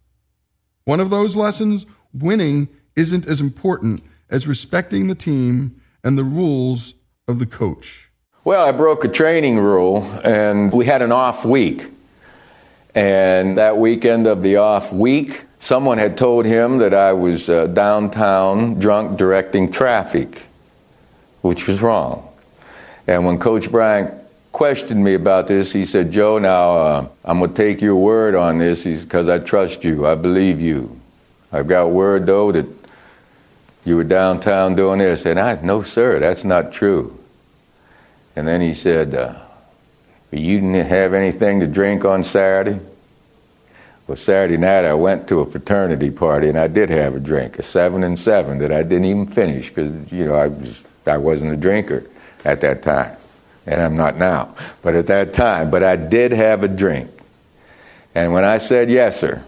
One of those lessons winning isn't as important as respecting the team and the rules of the coach. Well, I broke a training rule, and we had an off week. And that weekend of the off week, someone had told him that I was uh, downtown drunk directing traffic, which was wrong. And when Coach Bryant questioned me about this, he said, Joe, now uh, I'm going to take your word on this because I trust you. I believe you. I've got word, though, that you were downtown doing this. And I, no, sir, that's not true. And then he said, uh, You didn't have anything to drink on Saturday? Well, Saturday night I went to a fraternity party and I did have a drink, a seven and seven that I didn't even finish because, you know, I, was, I wasn't a drinker at that time. And I'm not now. But at that time, but I did have a drink. And when I said yes, sir,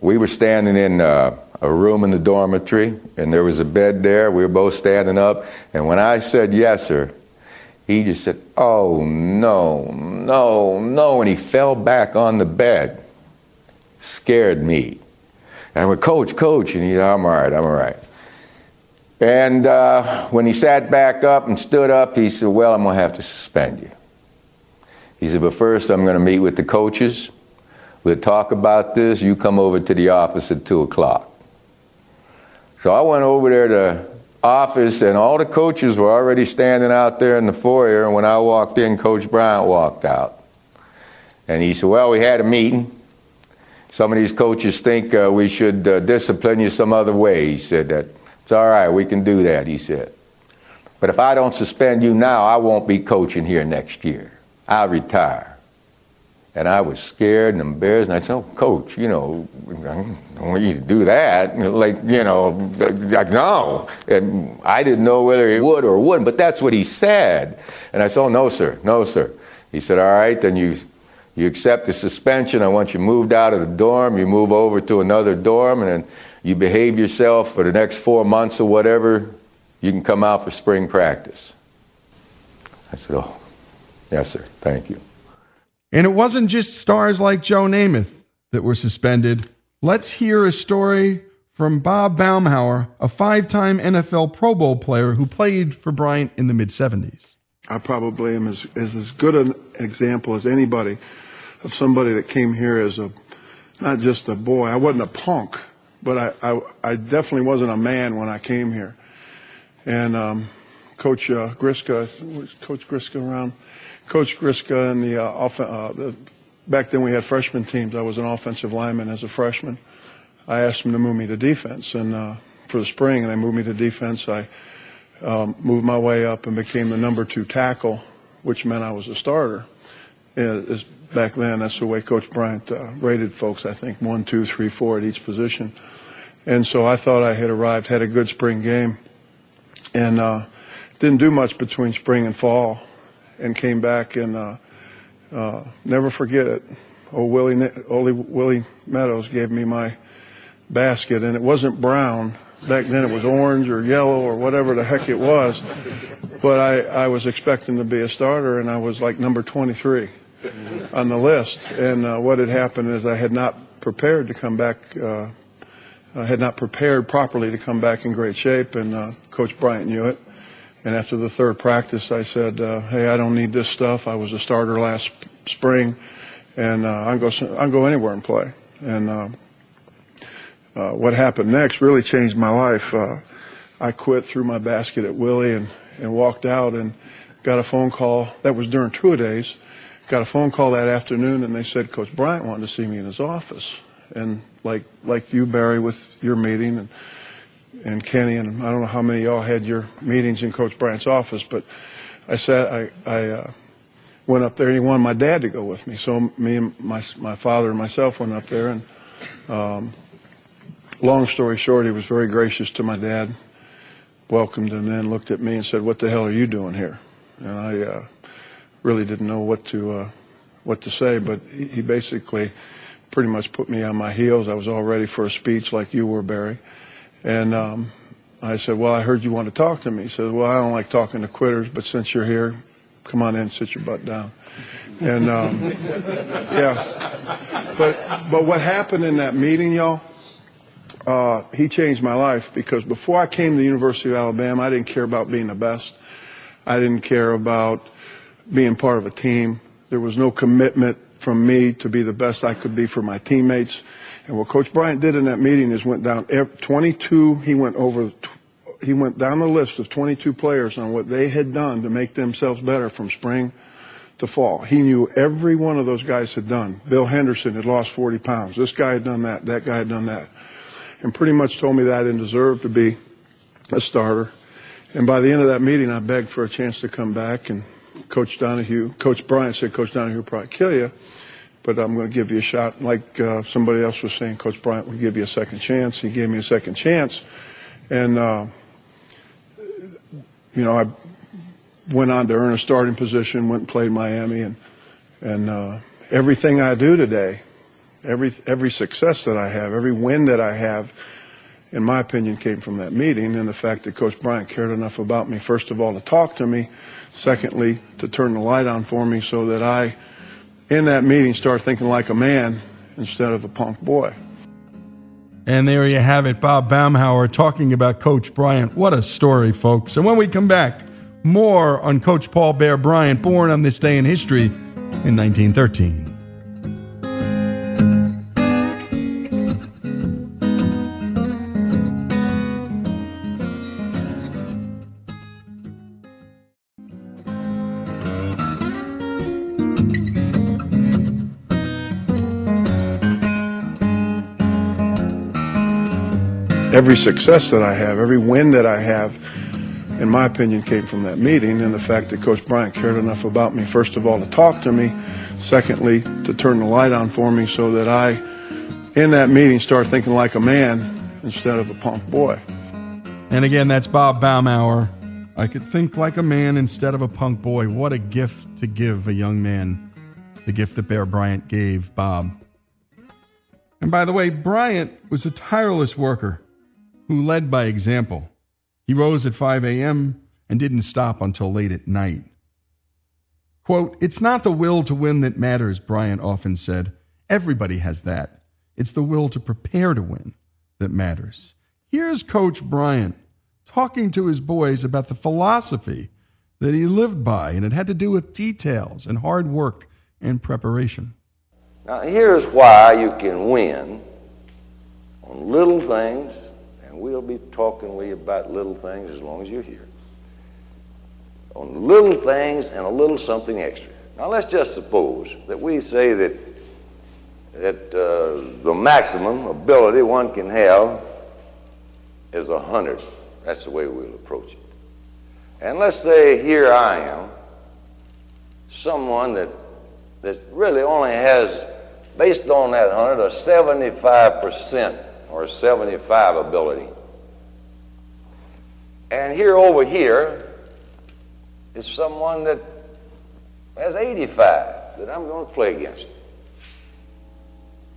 we were standing in uh, a room in the dormitory and there was a bed there. We were both standing up. And when I said yes, sir, he just said, Oh, no, no, no. And he fell back on the bed. Scared me. And I went, Coach, Coach. And he said, I'm all right, I'm all right. And uh, when he sat back up and stood up, he said, Well, I'm going to have to suspend you. He said, But first, I'm going to meet with the coaches. We'll talk about this. You come over to the office at 2 o'clock. So I went over there to office, and all the coaches were already standing out there in the foyer. And when I walked in, Coach Bryant walked out. And he said, Well, we had a meeting. Some of these coaches think uh, we should uh, discipline you some other way. He said that. It's all right, we can do that, he said. But if I don't suspend you now, I won't be coaching here next year. I'll retire. And I was scared and embarrassed. And I said, oh, Coach, you know, I don't want you to do that. Like, you know, like, no. And I didn't know whether he would or wouldn't, but that's what he said. And I said, oh, no, sir, no, sir. He said, all right, then you, you accept the suspension. I want you moved out of the dorm. You move over to another dorm, and then you behave yourself for the next four months or whatever. You can come out for spring practice. I said, oh, yes, sir, thank you. And it wasn't just stars like Joe Namath that were suspended. Let's hear a story from Bob Baumhower, a five time NFL Pro Bowl player who played for Bryant in the mid 70s. I probably am as, as, as good an example as anybody of somebody that came here as a, not just a boy. I wasn't a punk, but I, I, I definitely wasn't a man when I came here. And um, Coach uh, Gryska, was Coach Gryska around? Coach Gryska and the, uh, off, uh, the back then we had freshman teams. I was an offensive lineman as a freshman. I asked him to move me to defense, and uh, for the spring, and they moved me to defense. I um, moved my way up and became the number two tackle, which meant I was a starter. It is- back then, that's the way Coach Bryant uh, rated folks. I think one, two, three, four at each position. And so I thought I had arrived, had a good spring game, and uh, didn't do much between spring and fall, and came back and uh, uh, never forget it. Old Willie, old Willie Meadows gave me my basket, and it wasn't brown. Back then, it was orange or yellow or whatever the heck it was. But I, I was expecting to be a starter, and I was like number 23 on the list. And uh, what had happened is I had not prepared to come back. Uh, I had not prepared properly to come back in great shape, and uh, Coach Bryant knew it. And after the third practice, I said, uh, "Hey, I don't need this stuff. I was a starter last spring, and uh, I can go. I can go anywhere and play." And uh, uh, what happened next really changed my life. Uh, I quit, threw my basket at Willie, and and walked out, and got a phone call. That was during two days. Got a phone call that afternoon, and they said Coach Bryant wanted to see me in his office, and like like you, Barry, with your meeting, and and Kenny, and I don't know how many y'all had your meetings in Coach Bryant's office, but I said I, I uh, went up there, and he wanted my dad to go with me. So me and my my father and myself went up there, and um, long story short, he was very gracious to my dad, welcomed him, then looked at me and said, "What the hell are you doing here?" And I uh, really didn't know what to uh, what to say, but he, he basically pretty much put me on my heels. I was all ready for a speech like you were, Barry. And um, I said, Well, I heard you want to talk to me. He said, Well, I don't like talking to quitters, but since you're here, come on in, sit your butt down. And um, yeah, but but what happened in that meeting, y'all? Uh, he changed my life because before I came to the University of Alabama, I didn't care about being the best. I didn't care about being part of a team. There was no commitment from me to be the best I could be for my teammates. And what Coach Bryant did in that meeting is went down 22. He went over. He went down the list of 22 players on what they had done to make themselves better from spring to fall. He knew every one of those guys had done. Bill Henderson had lost 40 pounds. This guy had done that. That guy had done that. And pretty much told me that I didn't deserve to be a starter. And by the end of that meeting, I begged for a chance to come back. And Coach Donahue, Coach Bryant said, Coach Donahue will probably kill you, but I'm going to give you a shot. Like uh, somebody else was saying, Coach Bryant would give you a second chance. He gave me a second chance. And, uh, you know, I went on to earn a starting position, went and played Miami, and, and uh, everything I do today, every, every success that I have, every win that I have, in my opinion, came from that meeting and the fact that Coach Bryant cared enough about me, first of all, to talk to me, secondly, to turn the light on for me so that I, in that meeting, start thinking like a man instead of a punk boy. And there you have it, Bob Baumhower talking about Coach Bryant. What a story, folks. And when we come back, more on Coach Paul Bear Bryant, born on this day in history in 1913. Every success that I have, every win that I have, in my opinion, came from that meeting and the fact that Coach Bryant cared enough about me, first of all, to talk to me, secondly, to turn the light on for me so that I, in that meeting, start thinking like a man instead of a punk boy. And again, that's Bob Baumhower. I could think like a man instead of a punk boy. What a gift to give a young man. The gift that Bear Bryant gave Bob. And by the way, Bryant was a tireless worker who led by example. He rose at 5 a.m. and didn't stop until late at night. Quote, It's not the will to win that matters, Bryant often said. Everybody has that. It's the will to prepare to win that matters. Here's Coach Bryant talking to his boys about the philosophy that he lived by, and it had to do with details and hard work and preparation. Now, here's why you can win on little things, we'll be talking with you about little things as long as you're here. On little things and a little something extra. Now, let's just suppose that we say that, that uh, the maximum ability one can have is a 100. That's the way we'll approach it. And let's say here I am, someone that, that really only has, based on that 100, a 75% or 75 ability. And here over here is someone that has 85 that I'm going to play against.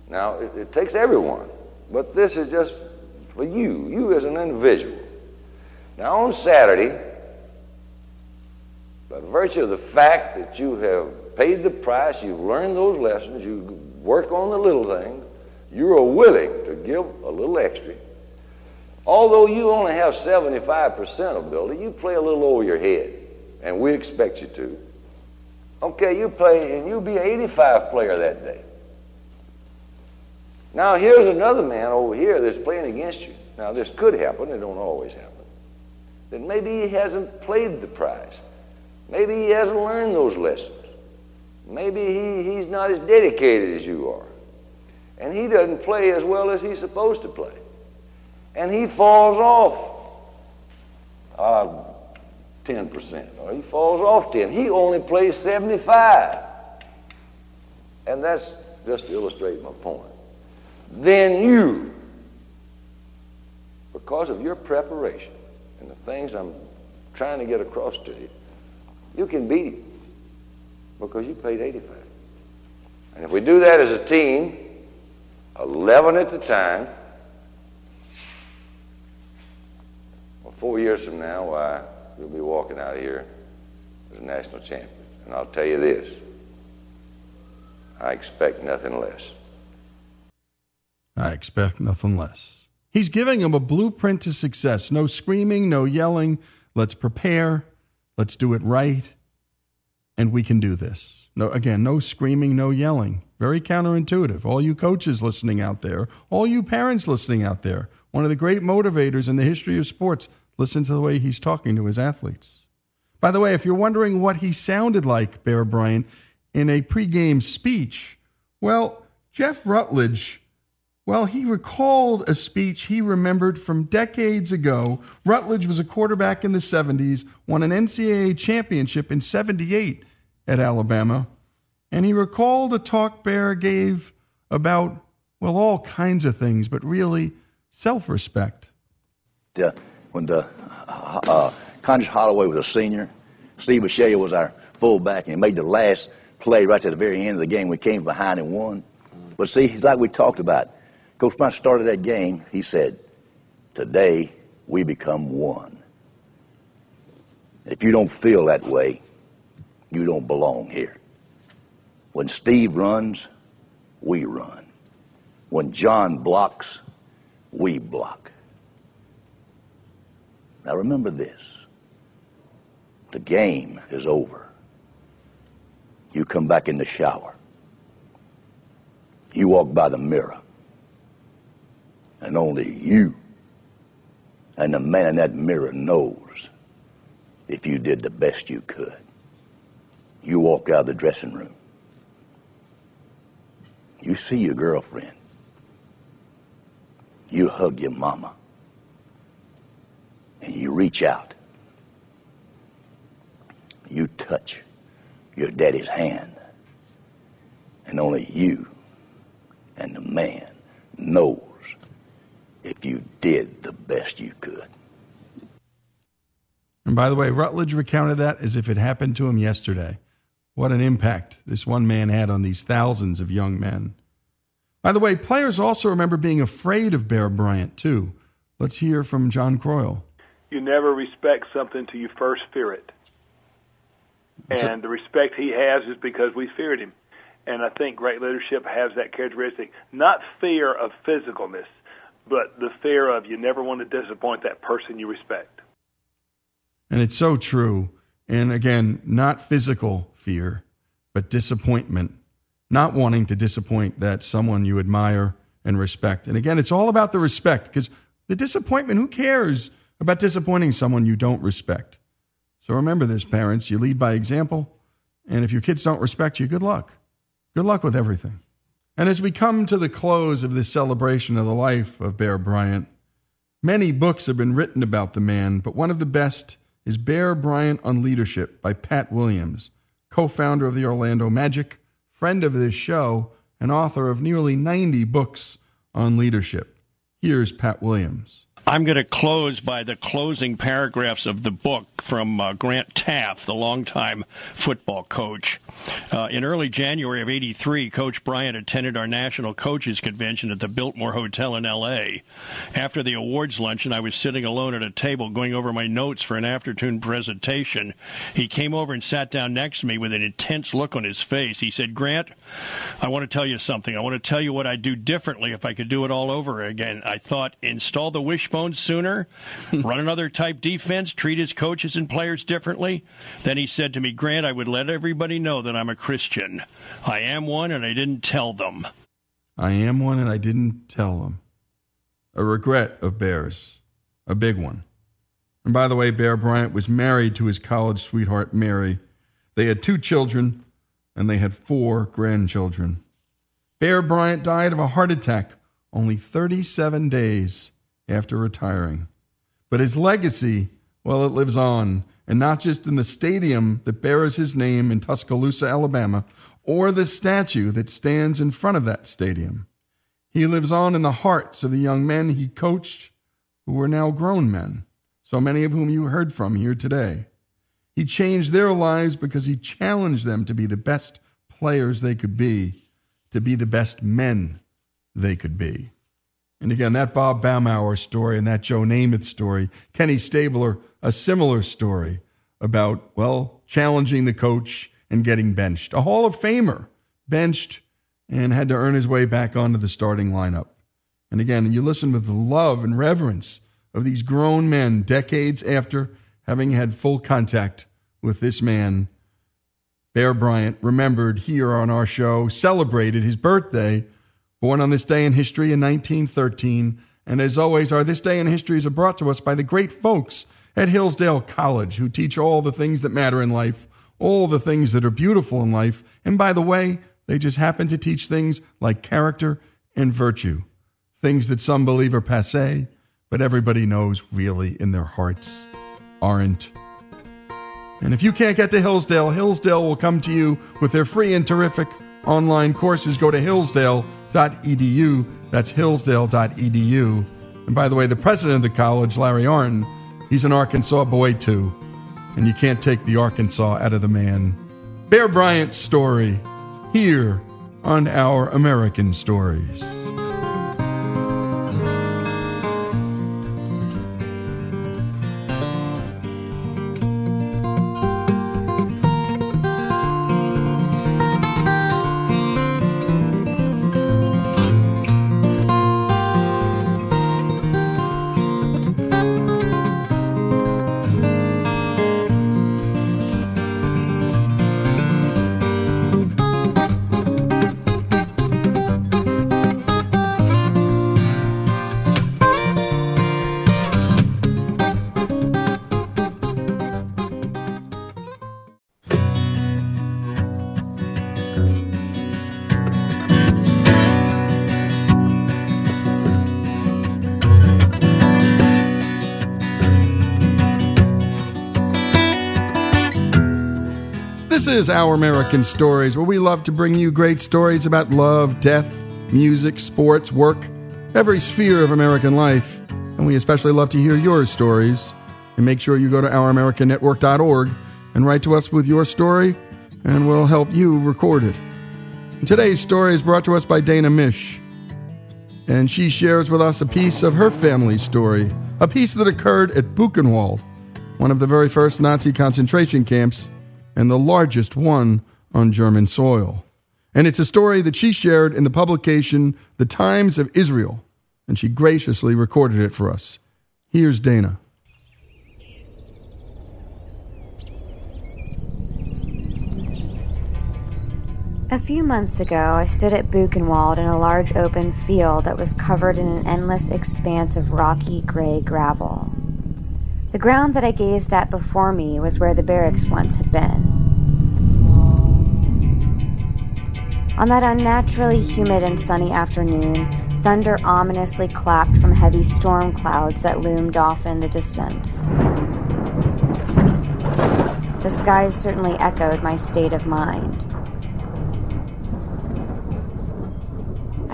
Now, it, it takes everyone, but this is just for you, you as an individual. Now, on Saturday, by virtue of the fact that you have paid the price, you've learned those lessons, you work on the little things, you are willing to give a little extra. Although you only have 75% ability, you play a little over your head, and we expect you to. Okay, you play, and you'll be an 85 player that day. Now, here's another man over here that's playing against you. Now, this could happen, it don't always happen. That maybe he hasn't played the prize. Maybe he hasn't learned those lessons. Maybe he, he's not as dedicated as you are. And he doesn't play as well as he's supposed to play. And he falls off uh, 10%, or he falls off 10. He only plays 75. And that's just to illustrate my point. Then you, because of your preparation and the things I'm trying to get across to you, you can beat him because you played 85. And if we do that as a team, 11 at the time, well, four years from now, why, you'll be walking out of here as a national champion. And I'll tell you this I expect nothing less. I expect nothing less. He's giving them a blueprint to success. No screaming, no yelling. Let's prepare. Let's do it right. And we can do this. No, again, no screaming, no yelling. Very counterintuitive. All you coaches listening out there, all you parents listening out there, one of the great motivators in the history of sports, listen to the way he's talking to his athletes. By the way, if you're wondering what he sounded like, Bear Bryant, in a pregame speech, well, Jeff Rutledge well, he recalled a speech he remembered from decades ago. Rutledge was a quarterback in the 70s, won an NCAA championship in 78 at Alabama, and he recalled a talk Bear gave about, well, all kinds of things, but really self respect. The, when the uh, uh, Condris Holloway was a senior, Steve Bashea was our fullback, and he made the last play right at the very end of the game. We came behind and won. But see, like we talked about, Coach Bryant started that game. He said, Today we become one. If you don't feel that way, you don't belong here. When Steve runs, we run. When John blocks, we block. Now remember this the game is over. You come back in the shower. You walk by the mirror and only you and the man in that mirror knows if you did the best you could. You walk out of the dressing room. You see your girlfriend. You hug your mama. And you reach out you touch your daddy's hand. And only you and the man knows if you did the best you could. And by the way, Rutledge recounted that as if it happened to him yesterday. What an impact this one man had on these thousands of young men. By the way, players also remember being afraid of Bear Bryant, too. Let's hear from John Croyle. You never respect something till you first fear it. And the respect he has is because we feared him. And I think great leadership has that characteristic. Not fear of physicalness, but the fear of you never want to disappoint that person you respect. And it's so true. And again, not physical fear, but disappointment, not wanting to disappoint that someone you admire and respect. And again, it's all about the respect because the disappointment, who cares about disappointing someone you don't respect? So remember this, parents. You lead by example. And if your kids don't respect you, good luck. Good luck with everything. And as we come to the close of this celebration of the life of Bear Bryant, Many books have been written about the man, but one of the best is Bear Bryant on Leadership by Pat Williams, co founder of the Orlando Magic, friend of this show, and author of nearly 90 books on leadership. Here's Pat Williams. I'm going to close by the closing paragraphs of the book from uh, Grant Teaff, the longtime football coach. Uh, in early January of 83, Coach Bryant attended our national coaches convention at the Biltmore Hotel in L.A. After the awards luncheon, I was sitting alone at a table going over my notes for an afternoon presentation. He came over and sat down next to me with an intense look on his face. He said, Grant, I want to tell you something. I want to tell you what I'd do differently if I could do it all over again. I thought, install the wishbone sooner, run another type defense, treat his coaches and players differently. Then he said to me, Grant, I would let everybody know that I'm a Christian. I am one, and I didn't tell them. I am one and I didn't tell them. A regret of Bear's, a big one. And by the way, Bear Bryant was married to his college sweetheart, Mary. They had two children and they had four grandchildren. Bear Bryant died of a heart attack only 37 days after retiring. But his legacy, well, it lives on, and not just in the stadium that bears his name in Tuscaloosa, Alabama, or the statue that stands in front of that stadium. He lives on in the hearts of the young men he coached who are now grown men, so many of whom you heard from here today. He changed their lives because he challenged them to be the best players they could be, to be the best men they could be. And again, that Bob Baumhower story and that Joe Namath story, Kenny Stabler, a similar story about, well, challenging the coach and getting benched. A Hall of Famer benched and had to earn his way back onto the starting lineup. And again, you listen with the love and reverence of these grown men decades after having had full contact with this man. Bear Bryant, remembered here on our show, celebrated his birthday Born on this day in history in 1913, and as always, our This Day in Histories are brought to us by the great folks at Hillsdale College who teach all the things that matter in life, all the things that are beautiful in life, and by the way, they just happen to teach things like character and virtue, things that some believe are passe, but everybody knows really in their hearts aren't. And if you can't get to Hillsdale, Hillsdale will come to you with their free and terrific online courses. Go to Hillsdale hillsdale.edu. That's hillsdale.edu. And by the way, the president of the college, Larry Arnn, he's an Arkansas boy too. And you can't take the Arkansas out of the man. Bear Bryant's story here on Our American Stories. Is Our American Stories, where we love to bring you great stories about love, death, music, sports, work, every sphere of American life. And we especially love to hear your stories. And make sure you go to ouramericannetwork.org and write to us with your story, and we'll help you record it. Today's story is brought to us by Dana Mish. And she shares with us a piece of her family's story, a piece that occurred at Buchenwald, one of the very first Nazi concentration camps and the largest one on German soil. And it's a story that she shared in the publication The Times of Israel, and she graciously recorded it for us. Here's Dana. A few months ago, I stood at Buchenwald in a large open field that was covered in an endless expanse of rocky gray gravel. The ground that I gazed at before me was where the barracks once had been. On that unnaturally humid and sunny afternoon, thunder ominously clapped from heavy storm clouds that loomed off in the distance. The skies certainly echoed my state of mind.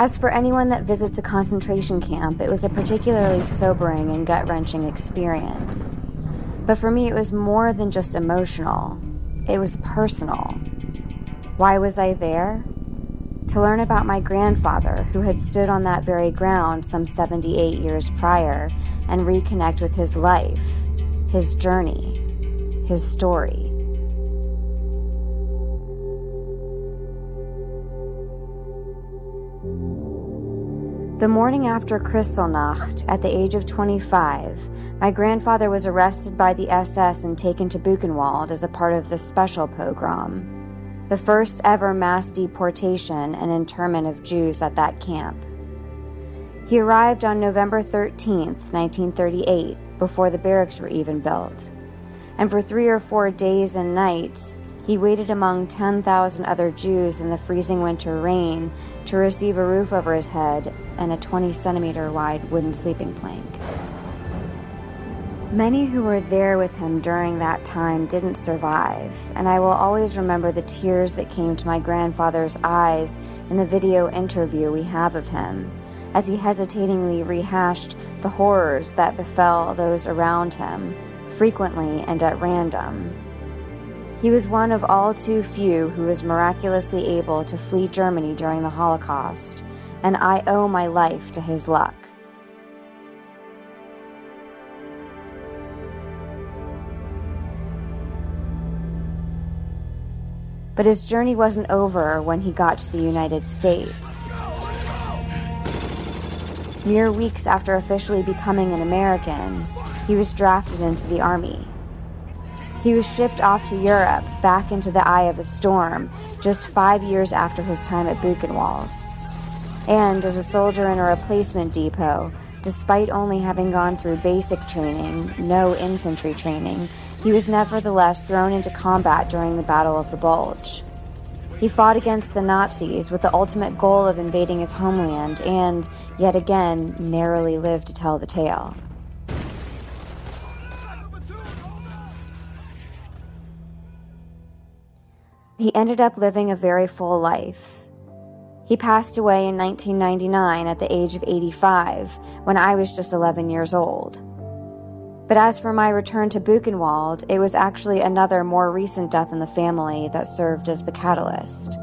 As for anyone that visits a concentration camp, it was a particularly sobering and gut wrenching experience. But for me, it was more than just emotional, it was personal. Why was I there? To learn about my grandfather, who had stood on that very ground some 78 years prior, and reconnect with his life, his journey, his story. The morning after Kristallnacht, at the age of 25, my grandfather was arrested by the SS and taken to Buchenwald as a part of the special pogrom, the first ever mass deportation and internment of Jews at that camp. He arrived on November 13, 1938, before the barracks were even built. And for three or four days and nights, he waited among 10,000 other Jews in the freezing winter rain to receive a roof over his head and a 20 centimeter wide wooden sleeping plank. Many who were there with him during that time didn't survive, and I will always remember the tears that came to my grandfather's eyes in the video interview we have of him as he hesitatingly rehashed the horrors that befell those around him, frequently and at random. He was one of all too few who was miraculously able to flee Germany during the Holocaust, and I owe my life to his luck. But his journey wasn't over when he got to the United States. Mere weeks after officially becoming an American, he was drafted into the Army. He was shipped off to Europe, back into the eye of the storm, just five years after his time at Buchenwald. And as a soldier in a replacement depot, despite only having gone through basic training, no infantry training, he was nevertheless thrown into combat during the Battle of the Bulge. He fought against the Nazis with the ultimate goal of invading his homeland and, yet again, narrowly lived to tell the tale. He ended up living a very full life. He passed away in 1999 at the age of 85 when I was just 11 years old. But as for my return to Buchenwald, it was actually another more recent death in the family that served as the catalyst.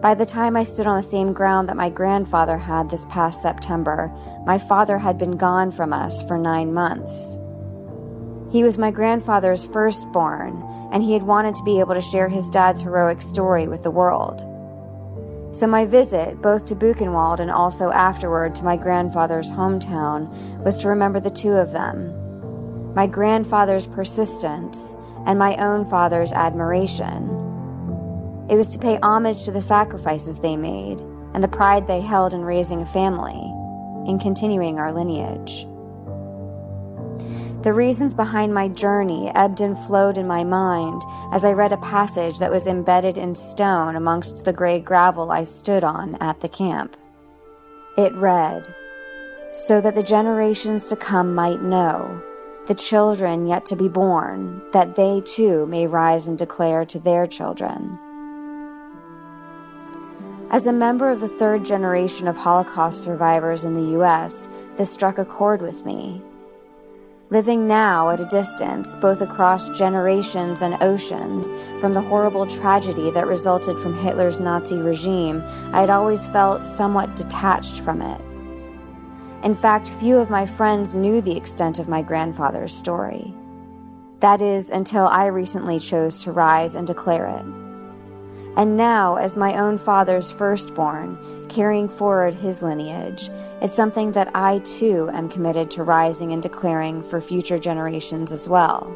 By the time I stood on the same ground that my grandfather had this past September, my father had been gone from us for nine months. He was my grandfather's firstborn, and he had wanted to be able to share his dad's heroic story with the world. So, my visit, both to Buchenwald and also afterward to my grandfather's hometown, was to remember the two of them my grandfather's persistence and my own father's admiration. It was to pay homage to the sacrifices they made and the pride they held in raising a family, in continuing our lineage. The reasons behind my journey ebbed and flowed in my mind as I read a passage that was embedded in stone amongst the gray gravel I stood on at the camp. It read, So that the generations to come might know the children yet to be born, that they too may rise and declare to their children. As a member of the third generation of Holocaust survivors in the U.S., this struck a chord with me. Living now at a distance, both across generations and oceans, from the horrible tragedy that resulted from Hitler's Nazi regime, I had always felt somewhat detached from it. In fact, few of my friends knew the extent of my grandfather's story. That is, until I recently chose to rise and declare it. And now, as my own father's firstborn, carrying forward his lineage, it's something that I too am committed to rising and declaring for future generations as well.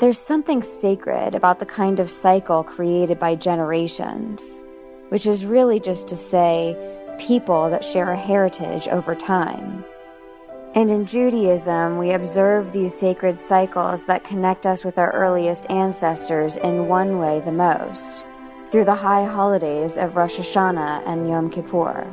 There's something sacred about the kind of cycle created by generations, which is really just to say people that share a heritage over time. And in Judaism, we observe these sacred cycles that connect us with our earliest ancestors in one way the most through the high holidays of Rosh Hashanah and Yom Kippur.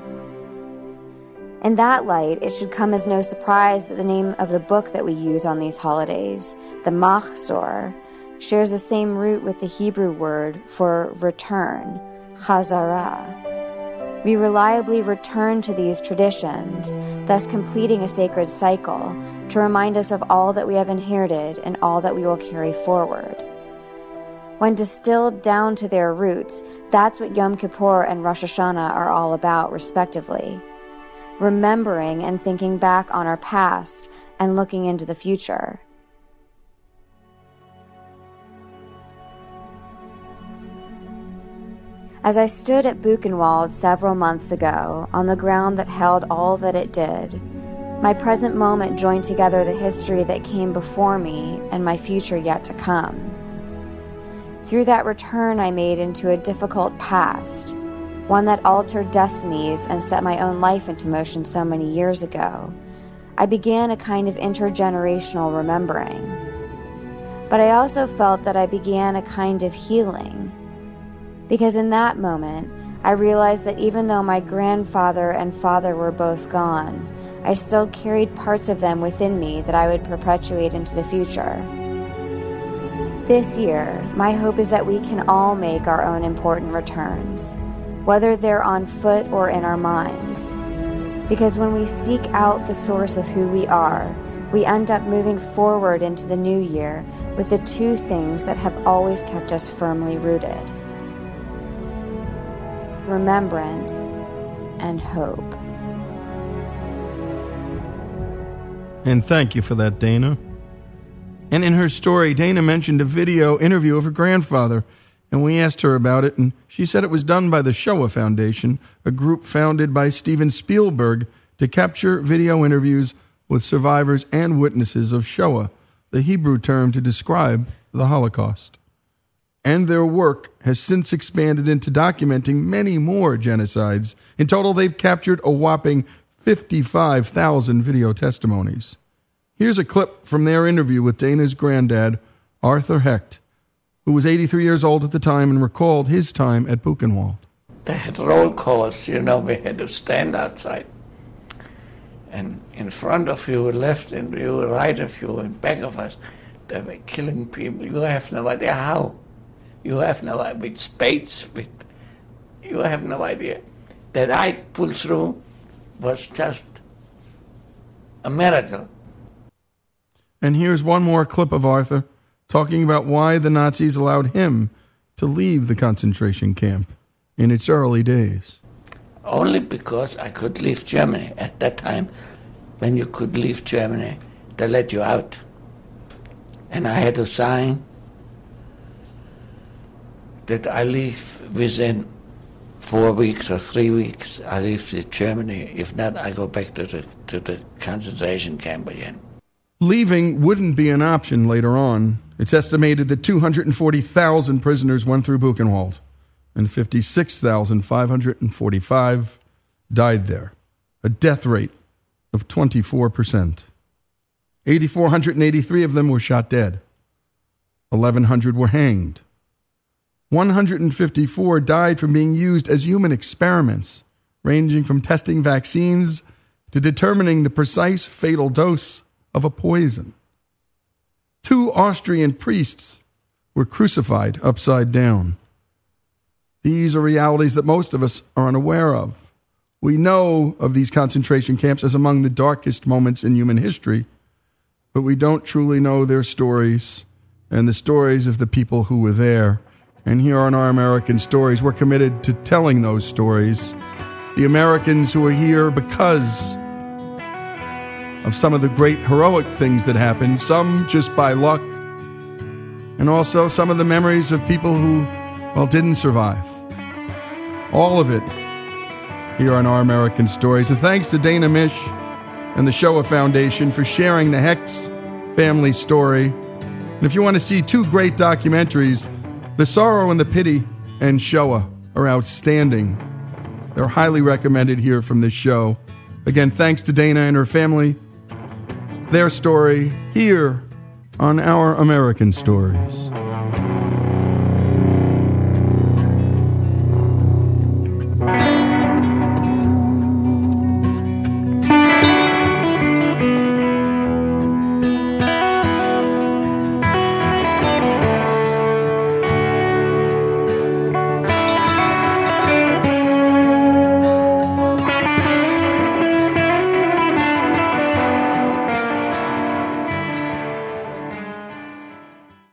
In that light, it should come as no surprise that the name of the book that we use on these holidays, the Machzor, shares the same root with the Hebrew word for return, chazarah. We reliably return to these traditions, thus completing a sacred cycle to remind us of all that we have inherited and all that we will carry forward. When distilled down to their roots, that's what Yom Kippur and Rosh Hashanah are all about, respectively. Remembering and thinking back on our past and looking into the future. As I stood at Buchenwald several months ago, on the ground that held all that it did, my present moment joined together the history that came before me and my future yet to come. Through that return I made into a difficult past, one that altered destinies and set my own life into motion so many years ago, I began a kind of intergenerational remembering. But I also felt that I began a kind of healing because in that moment, I realized that even though my grandfather and father were both gone, I still carried parts of them within me that I would perpetuate into the future. This year, my hope is that we can all make our own important returns, whether they're on foot or in our minds. Because when we seek out the source of who we are, we end up moving forward into the new year with the two things that have always kept us firmly rooted remembrance, and hope. And thank you for that, Dana. And in her story, Dana mentioned a video interview of her grandfather, and we asked her about it, and she said it was done by the Shoah Foundation, a group founded by Steven Spielberg to capture video interviews with survivors and witnesses of Shoah, the Hebrew term to describe the Holocaust and their work has since expanded into documenting many more genocides. In total, they've captured a whopping 55,000 video testimonies. Here's a clip from their interview with Dana's granddad, Arthur Hecht, who was 83 years old at the time and recalled his time at Buchenwald. They had roll calls, you know, we had to stand outside. And in front of you, left and you, right of you, and back of us, they were killing people. You have no idea how. You have no idea, with spades, with, you have no idea. That I pulled through was just a miracle. And here's one more clip of Arthur talking about why the Nazis allowed him to leave the concentration camp in its early days. Only because I could leave Germany at that time. When you could leave Germany, they let you out. And I had to sign that I leave within four weeks or three weeks. I leave to Germany. If not, I go back to the to the concentration camp again. Leaving wouldn't be an option later on. It's estimated that 240,000 prisoners went through Buchenwald, and 56,545 died there, a death rate of 24%. 8,483 of them were shot dead. 1,100 were hanged. 154 died from being used as human experiments, ranging from testing vaccines to determining the precise fatal dose of a poison. Two Austrian priests were crucified upside down. These are realities that most of us are unaware of. We know of these concentration camps as among the darkest moments in human history, but we don't truly know their stories and the stories of the people who were there. And here on Our American Stories, we're committed to telling those stories. The Americans who are here because of some of the great heroic things that happened, some just by luck, and also some of the memories of people who, well, didn't survive. All of it here on Our American Stories. And thanks to Dana Mish and the Shoah Foundation for sharing the Hecht's family story. And if you want to see two great documentaries, The Sorrow and the Pity and Shoah are outstanding. They're highly recommended here from this show. Again, thanks to Dana and her family. Their story here on Our American Stories.